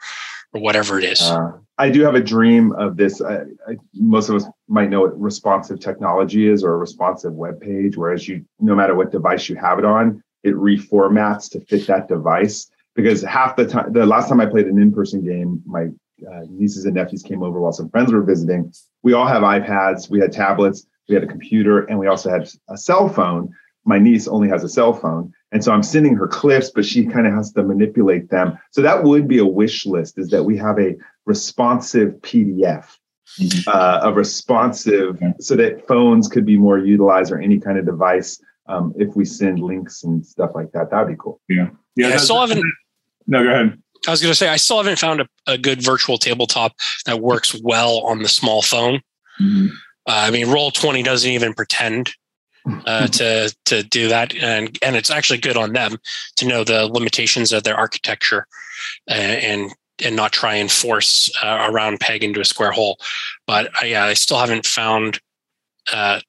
or whatever it is. Uh, I do have a dream of this. I, I, most of us might know what responsive technology is or a responsive web page, whereas you, no matter what device you have it on, it reformats to fit that device. Because half the time, the last time I played an in-person game, my uh, nieces and nephews came over while some friends were visiting. We all have iPads, we had tablets, we had a computer, and we also had a cell phone. My niece only has a cell phone. And so I'm sending her clips, but she kind of has to manipulate them. So that would be a wish list is that we have a responsive PDF, uh, a responsive, so that phones could be more utilized or any kind of device. Um, if we send links and stuff like that, that'd be cool. Yeah. Yeah. yeah I still haven't. No, go ahead. I was going to say, I still haven't found a, a, good virtual tabletop that works well on the small phone. Mm-hmm. Uh, I mean, Roll Twenty doesn't even pretend uh, to to do that, and and it's actually good on them to know the limitations of their architecture, uh, and and not try and force uh, a round peg into a square hole. But uh, yeah, I still haven't found uh,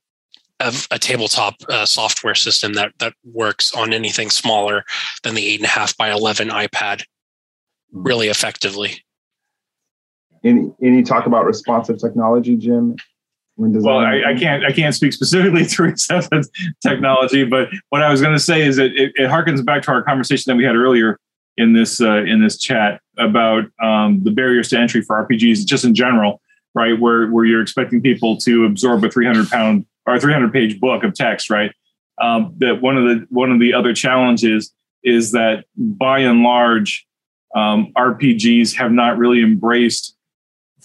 a, a, tabletop uh, software system that that works on anything smaller than the eight and a half by eleven iPad really effectively. Any any talk about responsive technology, Jim? Well, I, I, can't I can't speak specifically to receptive technology, but what I was going to say is that it, it harkens back to our conversation that we had earlier. in this uh, in this chat about um, the barriers to entry for RPGs, just in general, right? Where where you're expecting people to absorb a 300 pound or 300 page book of text, right? Um, that one of the one of the other challenges is that by and large, um, RPGs have not really embraced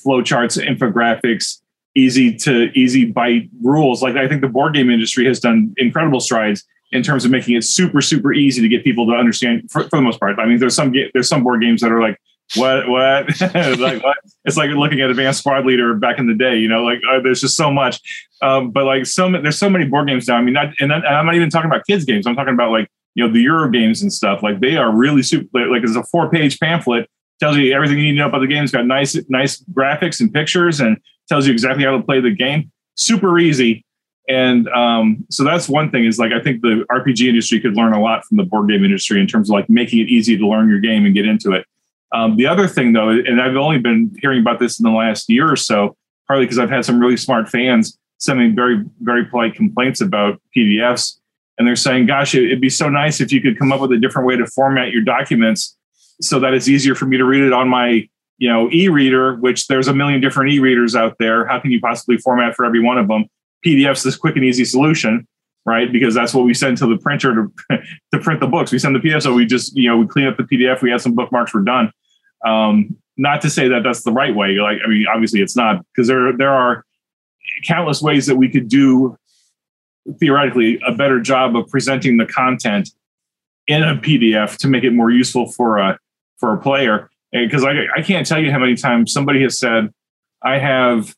flowcharts, infographics, easy to easy bite rules. Like I think the board game industry has done incredible strides in terms of making it super super easy to get people to understand for, for the most part. I mean, there's some there's some board games that are like what what like what? it's like looking at advanced squad leader back in the day you know like uh, there's just so much um, but like so there's so many board games now i mean not, and, and i'm not even talking about kids games i'm talking about like you know the euro games and stuff like they are really super like it's a four page pamphlet tells you everything you need to know about the game it's got nice nice graphics and pictures and tells you exactly how to play the game. Super easy. And um, so that's one thing is like i think the rpg industry could learn a lot from the board game industry in terms of like making it easy to learn your game and get into it. Um, the other thing though and i've only been hearing about this in the last year or so partly because i've had some really smart fans sending very very polite complaints about pdfs and they're saying gosh it'd be so nice if you could come up with a different way to format your documents so that it's easier for me to read it on my you know e-reader which there's a million different e-readers out there. How can you possibly format for every one of them? Pdf's this quick and easy solution right? Because that's what we send to the printer to, to print the books. We send the pdf so we just you know we clean up the pdf we add some bookmarks we're done. Um, not to say that that's the right way like i mean obviously it's not because there there are countless ways that we could do theoretically a better job of presenting the content in a pdf to make it more useful for a for a player because I, I can't tell you how many times somebody has said i have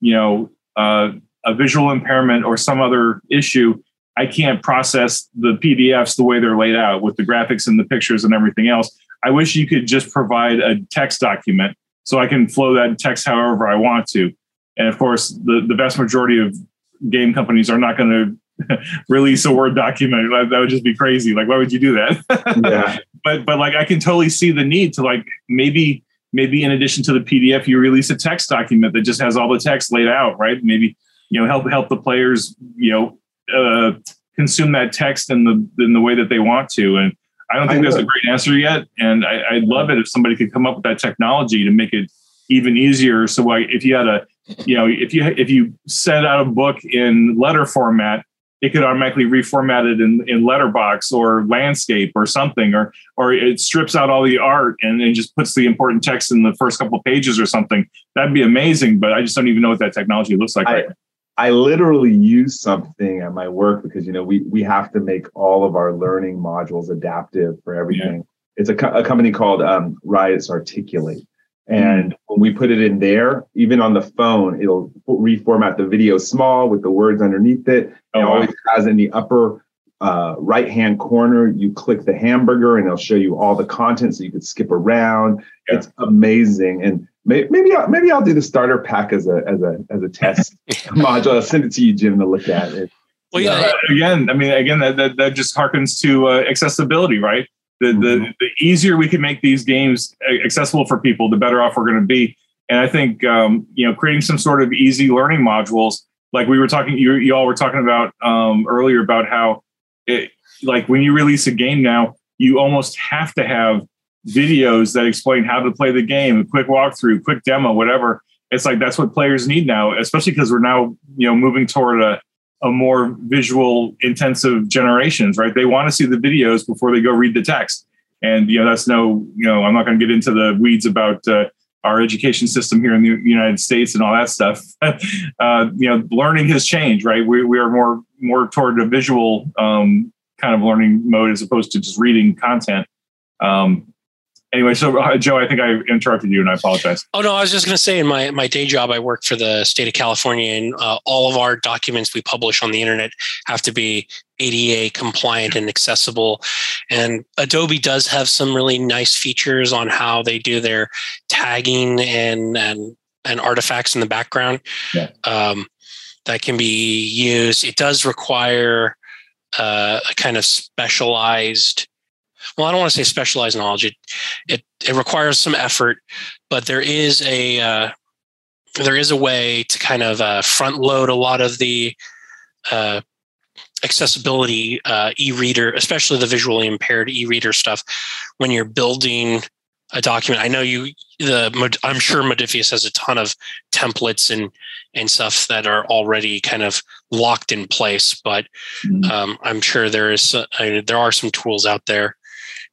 you know uh, a visual impairment or some other issue. I can't process the pdfs the way they're laid out with the graphics and the pictures and everything else. I wish you could just provide a text document so i can flow that text however i want to. And of course the, the vast majority of game companies are not going to release a word document. That would just be crazy. Like why would you do that? Yeah. but but like i can totally see the need to like maybe maybe in addition to the pdf you release a text document that just has all the text laid out right? Maybe you know help help the players you know uh, consume that text in the in the way that they want to. And i don't think I there's a great answer yet. And I, i'd love it if somebody could come up with that technology to make it even easier. So like if you had a you know if you if you sent out a book in letter format it could automatically reformat it in, in letterbox or landscape or something or or it strips out all the art and, and just puts the important text in the first couple pages or something that'd be amazing but i just don't even know what that technology looks like I, right I literally use something at my work because you know we we have to make all of our learning modules adaptive for everything. Yeah. It's a, co- a company called um, Rise Articulate, and when we put it in there, even on the phone, it'll reformat the video small with the words underneath it. Oh, it wow. always has in the upper uh, right hand corner, you click the hamburger and it'll show you all the content so you could skip around. Yeah. It's amazing. And may, maybe I'll, maybe I'll do the starter pack as a as a as a test module. I'll send it to you, Jim, to look at it. Well, yeah. again, I mean, again, that that, that just harkens to uh, accessibility, right? The, mm-hmm. the the easier we can make these games accessible for people, the better off we're going to be. And I think um, you know, creating some sort of easy learning modules, like we were talking, you, you all were talking about um, earlier about how it, like when you release a game now, you almost have to have videos that explain how to play the game, a quick walkthrough, quick demo, whatever. It's like that's what players need now, especially because we're now you know moving toward a a more visual intensive generations, right? They want to see the videos before they go read the text. And you know that's no, you know, I'm not going to get into the weeds about uh, our education system here in the United States and all that stuff. uh, you know, learning has changed, right? We, we are more more toward a visual um, kind of learning mode as opposed to just reading content. Um, anyway, so uh, Joe, I think I interrupted you, and I apologize. Oh no, I was just going to say in my my day job, I work for the state of California, and uh, all of our documents we publish on the internet have to be ADA compliant and accessible. And Adobe does have some really nice features on how they do their tagging and and and artifacts in the background yeah. um, that can be used. It does require uh, a kind of specialized well, I don't want to say specialized knowledge. It it, it requires some effort, but there is a uh, there is a way to kind of uh, front load a lot of the uh, accessibility uh, e-reader, especially the visually impaired e-reader stuff, when you're building a document. I know you the I'm sure Modiphius has a ton of templates and and stuff that are already kind of locked in place, but mm-hmm. um, I'm sure there is uh, there are some tools out there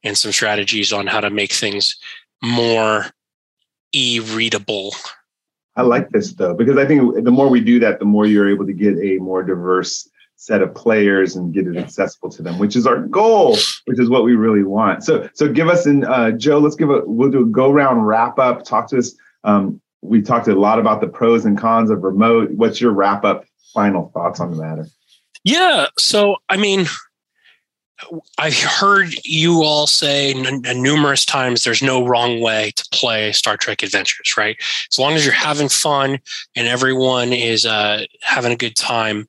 and some strategies on how to make things more e-readable. I like this though because I think the more we do that, the more you're able to get a more diverse set of players and get it accessible to them, which is our goal, which is what we really want. So, so give us and uh, Joe, let's give a we'll do a go round wrap up. Talk to us. Um, we talked a lot about the pros and cons of remote. What's your wrap up final thoughts on the matter? Yeah. So, I mean, I've heard you all say n- numerous times there's no wrong way to play Star Trek Adventures, right? As long as you're having fun and everyone is uh, having a good time,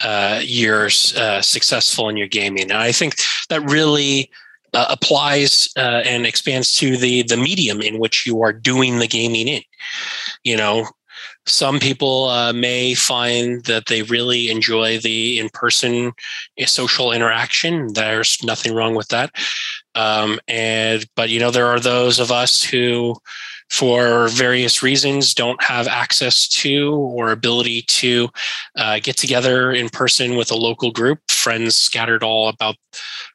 uh, you're uh, successful in your gaming. And I think that really uh, applies uh, and expands to the the medium in which you are doing the gaming in. You know, some people uh, may find that they really enjoy the in-person eh, social interaction. There's nothing wrong with that. Um, and but you know there are those of us who for various reasons don't have access to or ability to uh, get together in person with a local group, friends scattered all about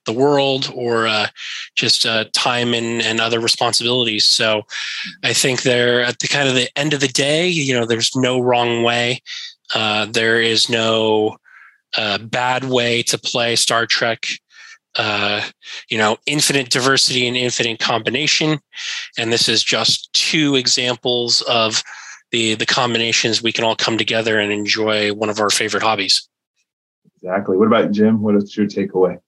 the world, or uh, just uh, time and, and other responsibilities. So I think they're at the kind of the end of the day, you know, there's no wrong way. Uh, there is no uh, bad way to play Star Trek uh, you know, infinite diversity and infinite combination. And this is just two examples of the the combinations we can all come together and enjoy one of our favorite hobbies. Exactly. What about Jim? What is your takeaway?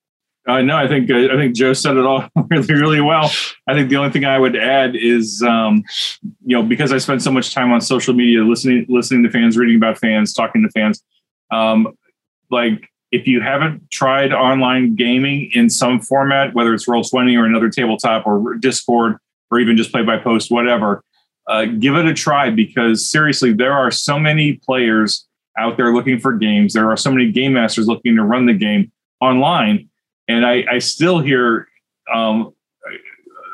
Uh, no, I think uh, I think Joe said it all really, really well. I think the only thing I would add is, um, you know, because I spend so much time on social media, listening, listening to fans, reading about fans, talking to fans. Um, like if you haven't tried online gaming in some format, whether it's Roll20 or another tabletop or Discord or even just play by post, whatever, uh, give it a try because seriously, there are so many players out there looking for games. There are so many game masters looking to run the game online, and I, I still hear um,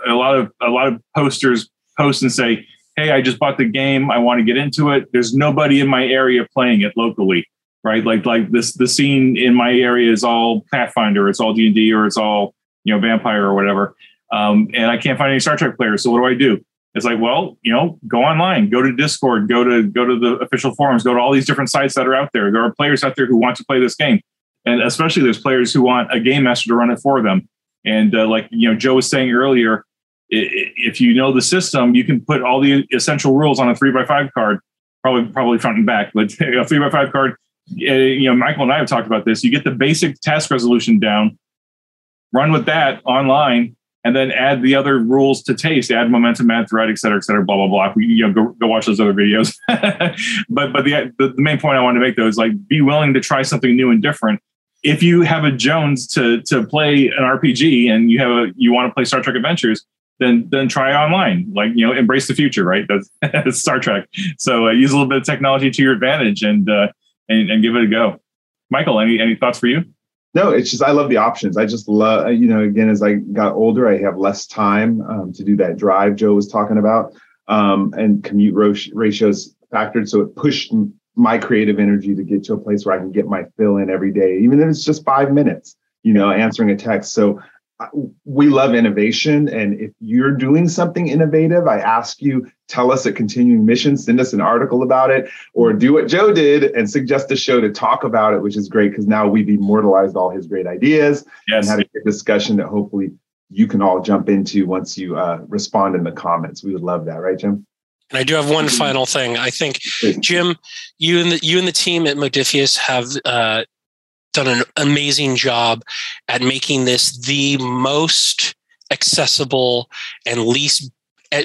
a lot of a lot of posters post and say, "Hey, I just bought the game. I want to get into it. There's nobody in my area playing it locally." Right? Like like this the scene in my area is all Pathfinder, it's all D and D, or it's all you know Vampire or whatever. Um, and I can't find any Star Trek players. So what do I do? It's like, well, you know, go online, go to Discord, go to go to the official forums, go to all these different sites that are out there. There are players out there who want to play this game, and especially there's players who want a game master to run it for them. And uh, like you know, Joe was saying earlier, if you know the system, you can put all the essential rules on a three by five card, probably probably front and back, but a three by five card you know, Michael and I have talked about this. You get the basic task resolution down, run with that online, and then add the other rules to taste, add momentum, add threat, et cetera, et cetera, blah, blah, blah. You know, go, go watch those other videos. but but the, the, the main point I wanted to make though is like be willing to try something new and different. If you have a Jones to to play an RPG and you have a you want to play Star Trek Adventures, then then try online. Like you know, embrace the future, right? That's, that's Star Trek. So uh, use a little bit of technology to your advantage and uh, and, and give it a go. Michael, any any thoughts for you? No, it's just I love the options. I just love you know again as I got older, I have less time um, to do that drive Joe was talking about, um, and commute ratios factored, so it pushed my creative energy to get to a place where I can get my fill in every day, even if it's just five minutes. You know, answering a text. So we love innovation. And if you're doing something innovative, I ask you, tell us a continuing mission, send us an article about it, or do what Joe did and suggest a show to talk about it, which is great because now we've immortalized all his great ideas yes. and had a good discussion that hopefully you can all jump into once you uh, respond in the comments. We would love that, right, Jim? And I do have one final thing. I think, Jim, you and the you and the team at Modiphius have uh, done an amazing job at making this the most accessible and least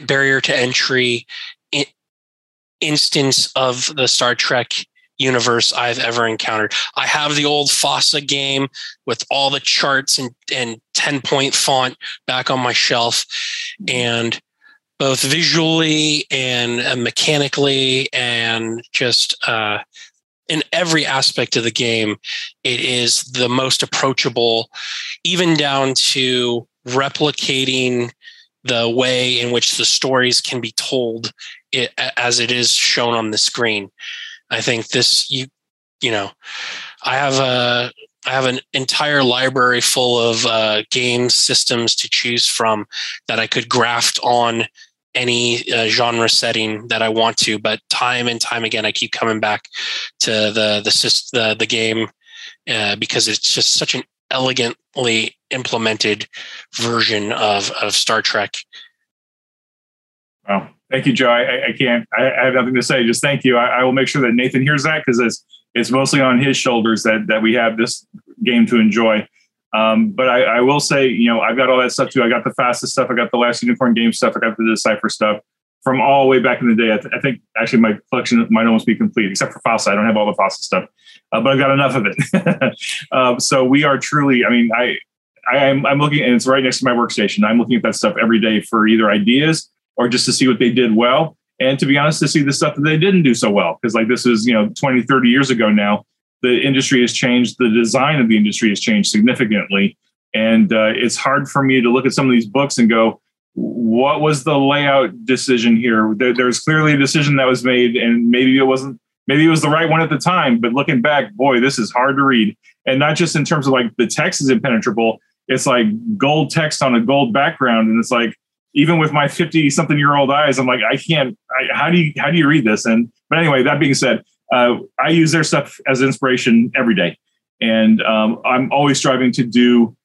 barrier to entry instance of the Star Trek universe I've ever encountered. I have the old FASA game with all the charts and, and 10 point font back on my shelf. And both visually and uh, mechanically and just uh, in every aspect of the game, it is the most approachable, even down to replicating the way in which the stories can be told it, as it is shown on the screen. I think this you you know I have a I have an entire library full of uh, game systems to choose from that I could graft on any uh, genre setting that I want to. But time and time again, I keep coming back to the the the, the game uh, because it's just such an elegantly implemented version of of Star Trek. Wow. Thank you, Joe. I, I can't, I, have nothing to say. Just thank you. I, I will make sure that Nathan hears that because it's, it's mostly on his shoulders that, that we have this game to enjoy. Um, but I, I, will say, you know, I've got all that stuff too. I got the fastest stuff. I got the last unicorn game stuff. I got the decipher stuff from all the way back in the day. I, th- I think actually my collection might almost be complete, except for FASA. I don't have all the FASA stuff, uh, but I've got enough of it. um, so we are truly, I mean, I, I am, I'm looking and it's right next to my workstation. I'm looking at that stuff every day for either ideas or just to see what they did well. And to be honest, to see the stuff that they didn't do so well. Because like this is, you know, 20, 30 years ago now, the industry has changed. The design of the industry has changed significantly. And uh, it's hard for me to look at some of these books and go, what was the layout decision here? There, there's clearly a decision that was made, and maybe it wasn't, maybe it was the right one at the time. But looking back, boy, this is hard to read. And not just in terms of like the text is impenetrable, it's like gold text on a gold background. And it's like, even with my 50 something year old eyes, I'm like, I can't, I, how do you, how do you read this? And, but anyway, that being said, uh, I use their stuff as inspiration every day. And um, I'm always striving to do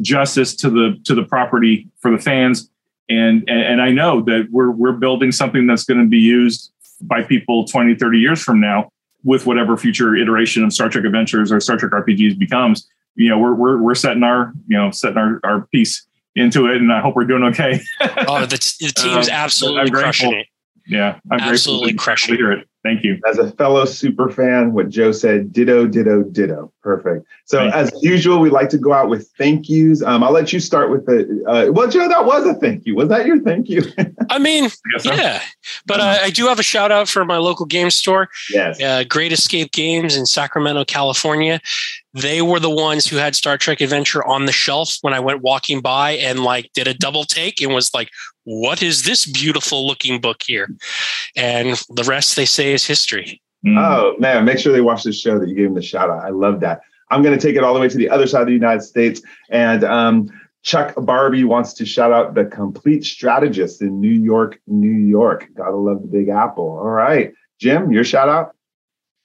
justice to the, to the property for the fans. And, and, and I know that we're, we're building something that's going to be used by people 20, 30 years from now with whatever future iteration of Star Trek Adventures or Star Trek RPGs becomes. You know, we're, we're, we're setting our, you know, setting our, our piece into it, and I hope we're doing okay. oh, the, the team's um, absolutely crushing it. Yeah, I'm absolutely crushing it. Thank you. As a fellow super fan, what Joe said, ditto, ditto, ditto. Perfect. So thank as you. usual, we like to go out with thank yous. Um, I'll let you start with the. Uh, well, Joe, that was a thank you. Was that your thank you? I mean, I so. yeah, but uh, I do have a shout out for my local game store. Yes. Uh, Great Escape Games in Sacramento, California. They were the ones who had Star Trek Adventure on the shelf when I went walking by and like did a double take and was like, what is this beautiful looking book here? And the rest they say is history. Mm. Oh man, make sure they watch this show that you gave them the shout out. I love that. I'm going to take it all the way to the other side of the United States. And um, Chuck Barbie wants to shout out the Compleat Strategist in New York, New York. Gotta love the Big Apple. All right. Jim, your shout out?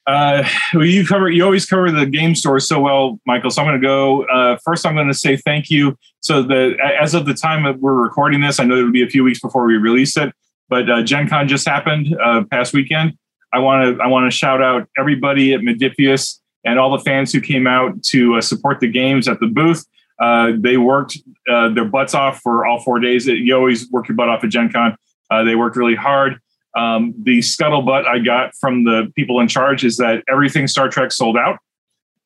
Uh, well, you cover you always cover the game stores so well, Michael. So I'm going to go uh, first. I'm going to say thank you. So the as of the time that we're recording this, I know it'll be a few weeks before we release it, but uh, Gen Con just happened uh, past weekend. I want to I want to shout out everybody at Modiphius and all the fans who came out to uh, support the games at the booth. Uh, they worked uh, their butts off for all four days. You always work your butt off at Gen Con. Uh, they worked really hard. Um, the scuttlebutt I got from the people in charge is that everything Star Trek sold out,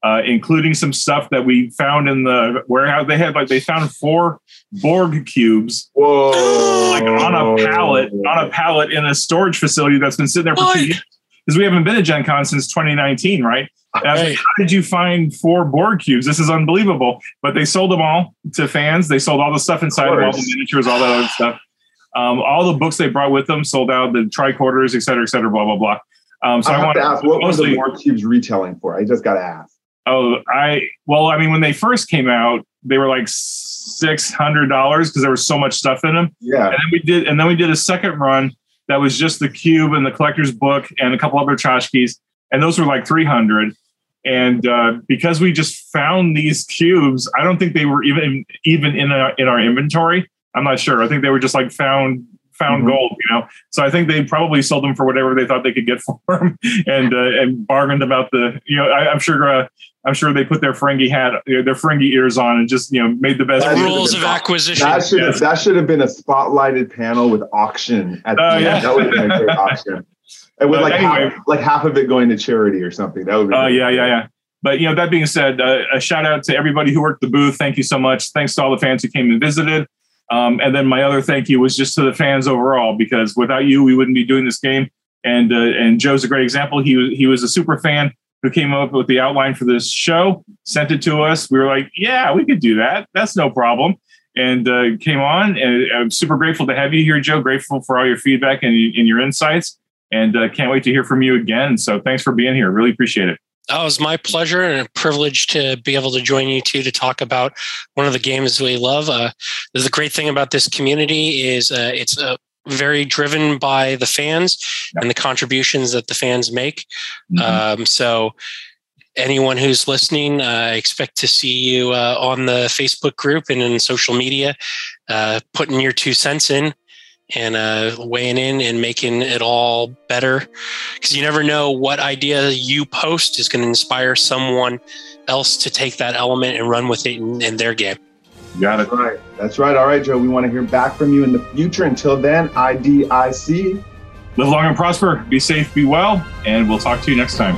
uh, including some stuff that we found in the warehouse. They had like they found four Borg cubes, Whoa. like on a pallet, on a pallet in a storage facility that's been sitting there for two years. Because we haven't been at Gen Con since 2019, right? Like, how did you find four Borg cubes? This is unbelievable. But they sold them all to fans. They sold all the stuff inside of, of all the miniatures, all that other stuff. Um, all the books they brought with them sold out, the tricorders, et cetera, et cetera, blah, blah, blah. Um, so I, I want to ask, what mostly, was the Borg cubes retailing for? I just got to ask. Oh, I, well, I mean, when they first came out, they were like $600 because there was so much stuff in them. Yeah. And then we did, and then we did a second run that was just the cube and the collector's book and a couple other tchotchkes. And those were like 300 and uh, because we just found these cubes, I don't think they were even even in our, in our inventory. I'm not sure. I think they were just like found found mm-hmm. gold, you know. So I think they probably sold them for whatever they thought they could get for them, and uh, and bargained about the, you know. I, am sure. Uh, I'm sure they put their Ferengi hat, their Ferengi ears on, and just you know made the best. Rules of acquisition. That should yes. that should have been a spotlighted panel with auction at uh, the yeah. end. That would have been a great auction. And with like anyway. half, like half of it going to charity or something. That would be. Oh uh, yeah, yeah, yeah. But you know, that being said, uh, a shout out to everybody who worked the booth. Thank you so much. Thanks to all the fans who came and visited. Um, and then my other thank you was just to the fans overall, because without you, we wouldn't be doing this game. And uh, and Joe's a great example. He was he was a super fan who came up with the outline for this show, sent it to us. We were like, yeah, we could do that. That's no problem. And uh, came on, and I'm super grateful to have you here, Joe. Grateful for all your feedback and, and your insights, and uh, can't wait to hear from you again. So thanks for being here. Really appreciate it. Oh, it was my pleasure and a privilege to be able to join you two to talk about one of the games we love. Uh, the great thing about this community is uh, it's uh, very driven by the fans and the contributions that the fans make. Mm-hmm. Um, so, anyone who's listening, uh, I expect to see you uh, on the Facebook group and in social media, uh, putting your two cents in and uh, weighing in and making it all better. Because you never know what idea you post is going to inspire someone else to take that element and run with it in, in their game. Got it. That's right. That's right. All right, Joe. We want to hear back from you in the future. Until then, IDIC. Live long and prosper. Be safe, be well, and we'll talk to you next time.